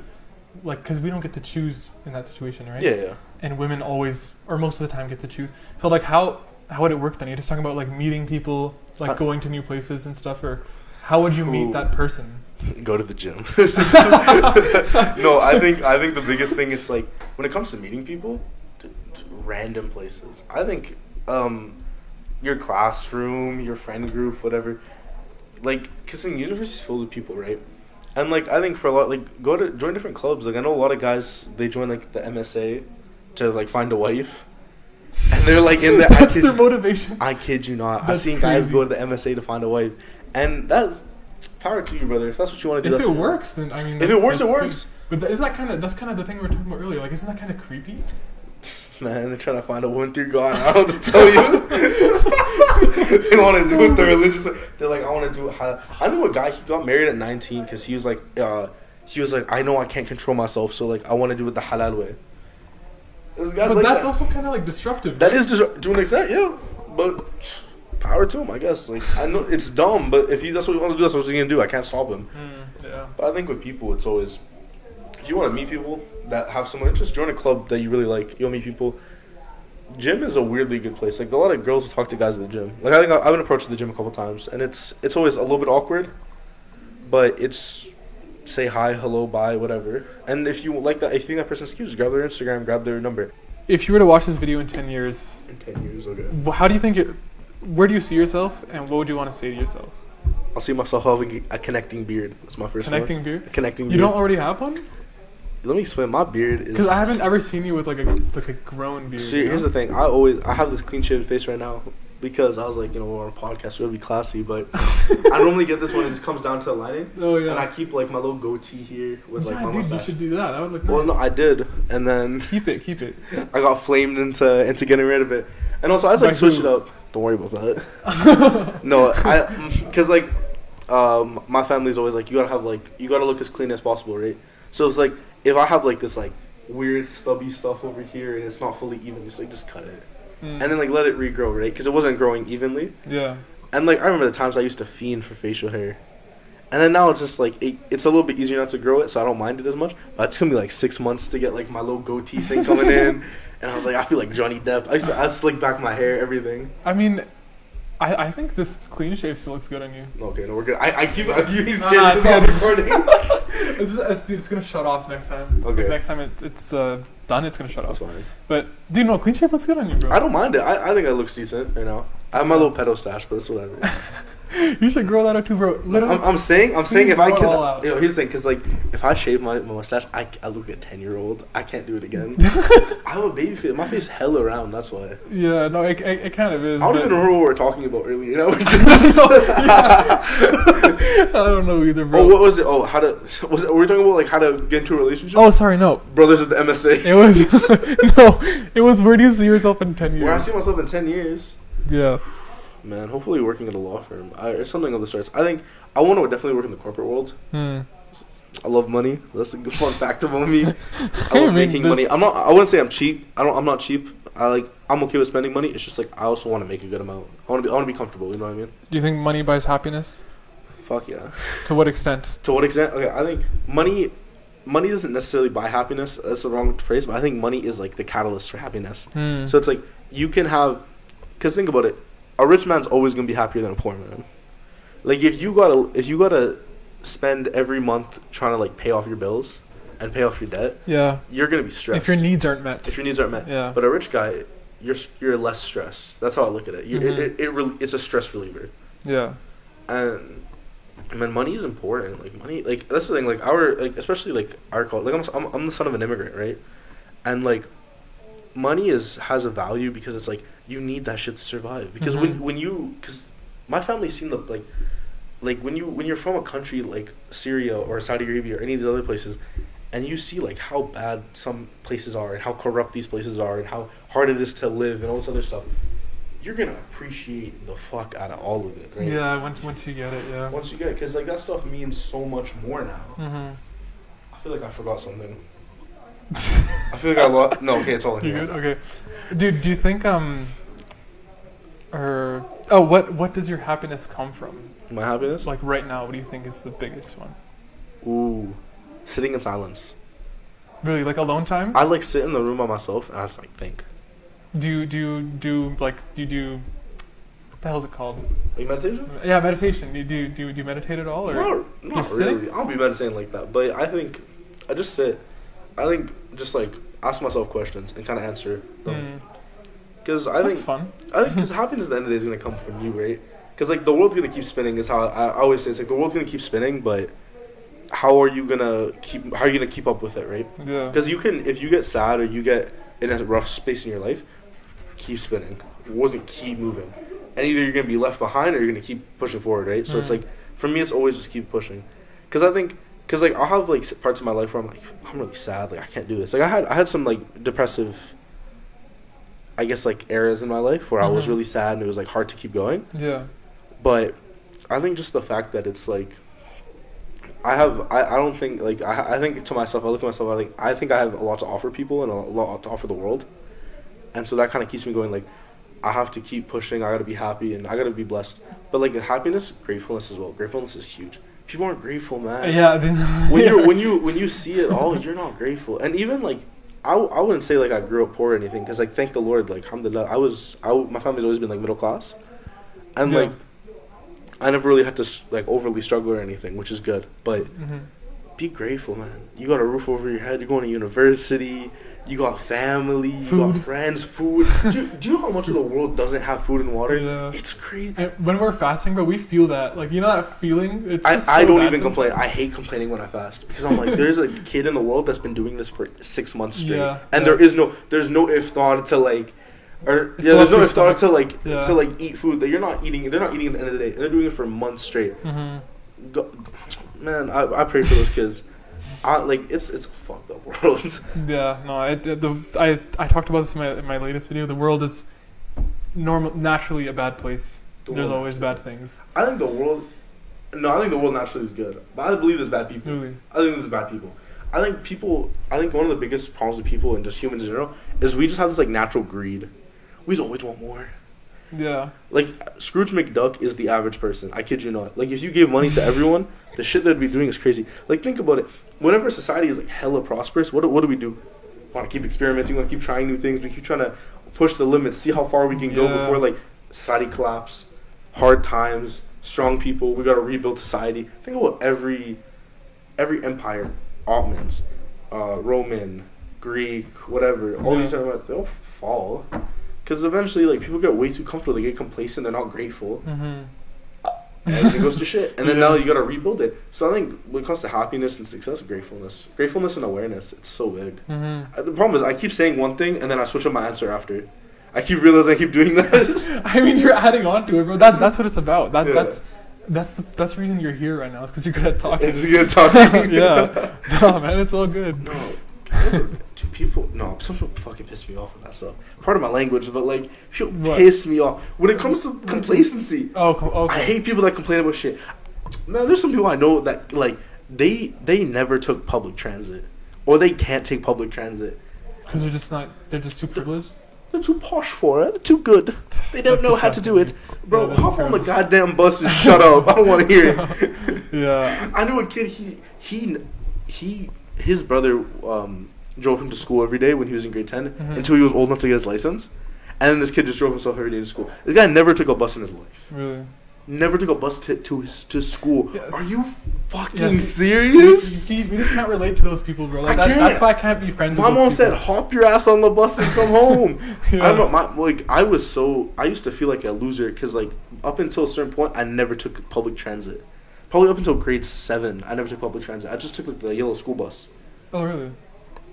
like because we don't get to choose in that situation, right? Yeah, yeah. And women always, or most of the time, get to choose. So like how how would it work then? You're just talking about like meeting people, like Uh, going to new places and stuff, or how would you meet that person? Go to the gym. no, I think I think the biggest thing is like when it comes to meeting people, to, to random places. I think um, your classroom, your friend group, whatever. Like, cause in is filled with people, right? And like, I think for a lot, like, go to join different clubs. Like, I know a lot of guys they join like the MSA to like find a wife, and they're like in the. I That's kid their motivation. I kid you not. I've seen guys go to the MSA to find a wife, and that's power to you, brother. If that's what you want to do, If it works, then I mean, If it works, it works. good. But th- isn't that kind of that's kind of the thing we were talking about earlier? Like, isn't that kind of creepy? Man, they're trying to find a woman through God. I don't what to tell you. they want to do it the religious. They're like, I want to do it. How, I knew a guy. He got married at 19 because he was like, uh, he was like, I know I can't control myself, so like, I want to do it the halal way. This guy's But like that's that. also kind of like destructive. That right? is to an extent, yeah. But power to him, I guess. Like I know it's dumb, but if he that's what he wants to do, that's what he's gonna do. I can't stop him. Mm, yeah. But I think with people, it's always if you want to meet people that have similar interests, join a club that you really like. You'll meet people. Gym is a weirdly good place. Like a lot of girls talk to guys at the gym. Like I think I- I've been approached to the gym a couple times, and it's it's always a little bit awkward, but it's say hi, hello, bye, whatever. And if you like that, if you think that person's cute, just grab their Instagram, grab their number. If you were to watch this video in ten years, In ten years, okay. how do you think it? Where do you see yourself, and what would you want to say to yourself? I'll see myself having a connecting beard. That's my first Connecting one. beard. A connecting You beard. don't already have one? Let me explain. My beard is. Because I haven't ever seen you with like a like a grown beard. See, you here's the thing. I always I have this clean shaven face right now because I was like, you know, we're on a podcast, gonna be classy, but I normally get this one. It just comes down to the lining, Oh yeah. and I keep like my little goatee here with like yeah, my dude, you should do that. That would look nice. Well, no, I did, and then keep it, keep it. I got flamed into into getting rid of it, and also I just By like switch it up. Don't worry about that. no, I because like um my family's always like you gotta have like you gotta look as clean as possible, right? So it's like if I have like this like weird stubby stuff over here and it's not fully even, just like just cut it Mm. and then like let it regrow, right? Because it wasn't growing evenly. yeah. And like I remember the times I used to fiend for facial hair. And then now it's just like it, it's a little bit easier not to grow it, so I don't mind it as much. But it took me like six months to get like my little goatee thing coming in, and I was like, I feel like Johnny Depp. I used to I slick back my hair, everything. I mean, I I think this clean shave still looks good on you. Okay, no, we're good. I, I keep I keep Nah, saying nah, on recording. It's, it's, dude, it's gonna shut off next time. Okay. Like, next time it, it's uh, done, it's gonna shut That's off. fine. But dude, no, clean shave looks good on you, bro. I don't mind it. I, I think it looks decent right now. I have my little pedo stash, but it's whatever. You should grow that out too, bro. Literally. I'm, I'm saying, I'm saying if I, cause, you know, here's the thing, cause like if I shave my, my mustache, I, I look like a ten year old. I can't do it again. I have a baby face. My face is hella round. That's why. yeah, no, it, it, it kind of is. I don't even remember what we were talking about earlier. You know? I don't know either, bro. oh, what was it? Oh, how to was it? Were we talking about like how to get into a relationship? Oh, sorry, no. brothers at the MSA. It was no. It was where do you see yourself in ten years? Where I see myself in ten years. Yeah. Man, hopefully working at a law firm I, or something of the sorts. I think I want to definitely work in the corporate world. Hmm. I love money. That's a good fun fact about me. I I love mean, making there's- money. I'm not. I wouldn't say I'm cheap. I don't. I'm not cheap. I like. I'm okay with spending money. It's just like I also want to make a good amount. I want to be. I want to be comfortable. You know what I mean? Do you think money buys happiness? Fuck yeah. To what extent? To what extent? Okay, I think money. Money doesn't necessarily buy happiness. That's the wrong phrase, but I think money is like the catalyst for happiness. Hmm. So it's like you can have, because think about it, a rich man's always gonna be happier than a poor man. Like if you gotta if you gotta spend every month trying to like pay off your bills and pay off your debt, yeah. you're gonna be stressed. If your needs aren't met. if your needs aren't met. Yeah. But a rich guy, you're you're less stressed. That's how I look at it. You, Mhm. It it, it really, it's a stress reliever. Yeah. And I mean, money is important. Like money, like that's the thing. Like our, like especially like our culture. Like I'm, I'm, I'm the son of an immigrant, right? And like, money is has a value because it's like you need that shit to survive. Because Mhm. when when you, because my family's seen the like, like when you when you're from a country like Syria or Saudi Arabia or any of these other places, and you see like how bad some places are and how corrupt these places are and how hard it is to live and all this other stuff. You're gonna appreciate the fuck out of all of it, right? Yeah. Once once you get it, yeah. Once you get, it because like that stuff means so much more now. Mm-hmm. I feel like I forgot something. I feel like I lost. No, okay, it's all in You here. good? Okay. Dude, do you think um or oh what what does your happiness come from? My happiness. Like right now, what do you think is the biggest one? Ooh, sitting in silence. Really, like alone time? I like sit in the room by myself and I just like think. Do you do you do like do you do what the hell is it called? Like meditation? Yeah, meditation. Do you do do, do you meditate at all or Not, not just sitting? really. I don't be meditating like that, but I think I just sit. I think just like ask myself questions and kind of answer them. Hmm, Because I that's think fun. I think because happiness at the end of the day is gonna come from you, right? Because like the world's gonna keep spinning. Is how I, I always say. It's like the world's gonna keep spinning, but how are you gonna keep? How are you gonna keep up with it, right? Yeah. Because you can, if you get sad or you get in a rough space in your life, keep spinning. It wasn't keep moving, and either you're gonna be left behind or you're gonna keep pushing forward, right? So it's Mhm. like for me, it's always just keep pushing. Because I think, because like I'll have like parts of my life where I'm like, I'm really sad, like I can't do this. Like I had, I had some like depressive. I guess like eras in my life where I was Mhm. really sad and it was like hard to keep going. Yeah. But I think just the fact that it's like I have I, I don't think like I I think to myself I look at myself I think I think I have a lot to offer people and a lot to offer the world. And so that kind of keeps me going like I have to keep pushing, I got to be happy and I got to be blessed. But like happiness, gratefulness as well. Gratefulness is huge. People aren't grateful, man. Yeah. When yeah. you when you when you see it all, you're not grateful. And even like I, I wouldn't say like I grew up poor or anything because like thank the Lord like alhamdulillah I was I my family's always been like middle class, and Yeah. like I never really had to like overly struggle or anything, which is good. But Mhm. be grateful, man. You got a roof over your head. You're going to university. You got family. You got friends. Food. do, you, do you know how much of the world doesn't have food and water? Yeah. It's crazy. And when we're fasting, bro, we feel that. Like you know that feeling. It's I, just I don't even complain. I hate complaining when I fast because I'm like, there's a kid in the world that's been doing this for six months straight, Yeah, and yeah. there is no, there's no iftar to like, or It's yeah, there's no iftar to like Yeah. to like eat food that you're not eating. They're not eating at the end of the day. They're doing it for months straight. Mhm. Go, man, I, I pray for those kids. I like it's it's a fucked up world. Yeah, no, I, the, I, I talked about this in my, in my latest video. The world is normal, naturally a bad place. The There's always naturally- bad things. I think the world. No, I think the world naturally is good, but I believe there's bad people. Really. I think there's bad people. I think people. I think one of the biggest problems with people and just humans in general is we just have this like natural greed. We just always want more. Yeah. Like Scrooge McDuck is the average person. I kid you not. Like if you gave money to everyone, the shit they'd be doing is crazy. Like think about it. Whenever society is like hella prosperous, what do, what do we do? Want to keep experimenting. Want to keep trying new things. We keep trying to push the limits, see how far we can go Yeah. before like society collapse. Hard times, strong people. We got to rebuild society. Think about every every empire, Ottomans, uh, Roman, Greek, whatever. All these Yeah. empires they'll fall. Because eventually, like people get way too comfortable, they get complacent, they're not grateful, Mm-hmm. everything goes to shit. And then Yeah. now you gotta rebuild it. So I think when it comes to happiness and success, gratefulness, gratefulness and awareness, it's so big. Mm-hmm. Uh, The problem is I keep saying one thing and then I switch up my answer after. I keep realizing I keep doing this. I mean, you're adding on to it, bro. That that's what it's about. That Yeah. that's that's the, that's the reason you're here right now. Is because you're good at talking. it's good at talking. yeah. No, man, it's all good. No, two people. No, some people fucking piss me off with that stuff. Part of my language, but like, people What? piss me off when it comes to mm-hmm. complacency. Oh, okay. I hate people that complain about shit. Man, there's some people I know that like they they never took public transit, or they can't take public transit. Because they're just not. They're just too privileged. They're too posh for it. They're too good. They don't know how to do it, bro. Yeah, hop on the goddamn bus and shut up. I don't want to hear it. Yeah. I know a kid. He he he. His brother um, drove him to school every day when he was in grade 10 Mhm. until he was old enough to get his license, and then this kid just drove himself every day to school. This guy never took a bus in his life. Really. Never took a bus to to his to school. Yes. Are you fucking Yes. serious? We, we just can't relate to those people, bro. Like that, that's why I can't be friends with. My mom those said, "Hop your ass on the bus and come home." Yeah. I don't know. My like, I was so I used to feel like a loser because like up until a certain point, I never took public transit. Probably up until grade seven, I never took public transit. I just took like, the yellow school bus Oh, really?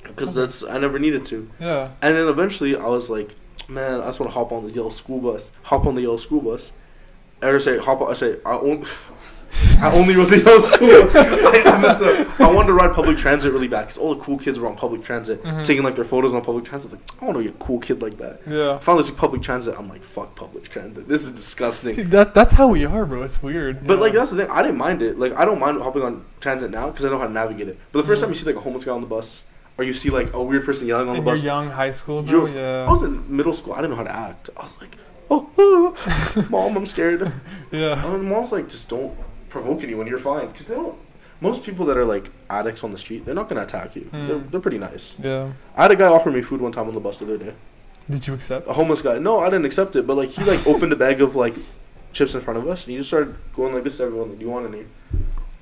because Okay. that's I never needed to. Yeah. And then eventually, I was like, "Man, I just want to hop on the yellow school bus." Hop on the yellow school bus. And I say hop. on- I say I only. I only rode the old school. I, I messed up. I wanted to ride public transit really bad because all the cool kids were on public transit, Mhm. taking like their photos on public transit. I was like, I want to be a cool kid like that. Yeah. Finally, like public transit. I'm like, fuck public transit. This is See, disgusting. that that's how we are, bro. It's weird. But Yeah. like that's the thing. I didn't mind it. Like I don't mind hopping on transit now because I know how to navigate it. But the first Mhm. time you see like a homeless guy on the bus, or you see like a weird person yelling on the bus, young high school, bro. Yeah. I was in middle school. I didn't know how to act. I was like, oh, oh mom, I'm scared. yeah. And mom's like, just don't provoke anyone. You're fine because they don't. Most people that are like addicts on the street, they're not gonna attack you. Hmm. They're, they're pretty nice. Yeah. I had a guy offer me food one time on the bus the other day. Did you accept? A homeless guy. No, I didn't accept it, but like he like opened a bag of like chips in front of us and he just started going like this to everyone. Like, Do you want any?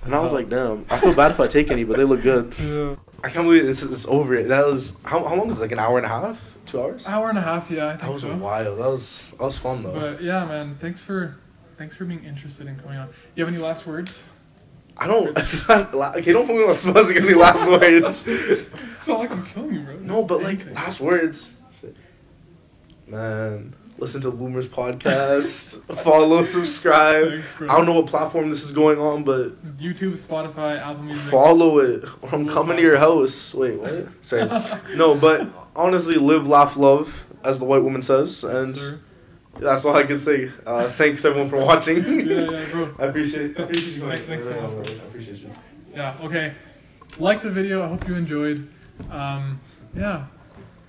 And I was like, damn. I feel bad if I take any, but they look good. Yeah. I can't believe this is over. It. That was how how long was it? Like an hour and a half, two hours. Hour and a half. Yeah, I think That was so. wild. That was that was fun though. But yeah, man. Thanks for thanks for being interested in coming on. Do you have any last words? I don't. It's not, okay, don't put me on the spot. to give me last words. It's not like I'm killing you, bro. No, but say like last words. Man, listen to Bloomers podcast. follow, subscribe. Thanks. I don't know what platform this is going on, but YouTube, Spotify, Apple Music. follow it. Or I'm coming to your house. Wait, what? Sorry. No, but honestly, live, laugh, love, as the white woman says, and Sir. That's all I can say. Uh, thanks everyone for watching. Yeah, yeah, bro. I appreciate. I appreciate you. Thanks- thanks so No, no, much. I appreciate you. Yeah. Okay. Like the video. I hope you enjoyed. Um, yeah,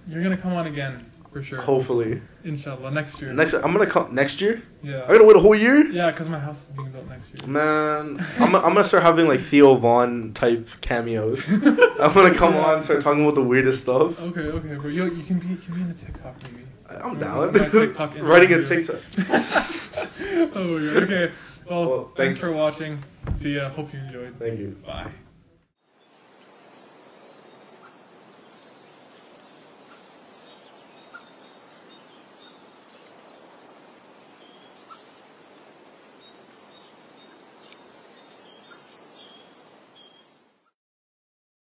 you're gonna come on again for sure. Hopefully, Inshallah, next year. next I'm gonna come next year. Yeah. I gotta wait a whole year. Yeah, because my house is being built next year. Man, I'm, I'm gonna start having like Theo Von type cameos. I'm gonna come on and start talking about the weirdest stuff. Okay, okay, bro. You, you can be you can be in a TikTok maybe. I'm down. TikTok Writing a TikTok. Oh. Okay. Well, Well, thanks thank- for watching. See ya. Hope you enjoyed. Thank you. Bye.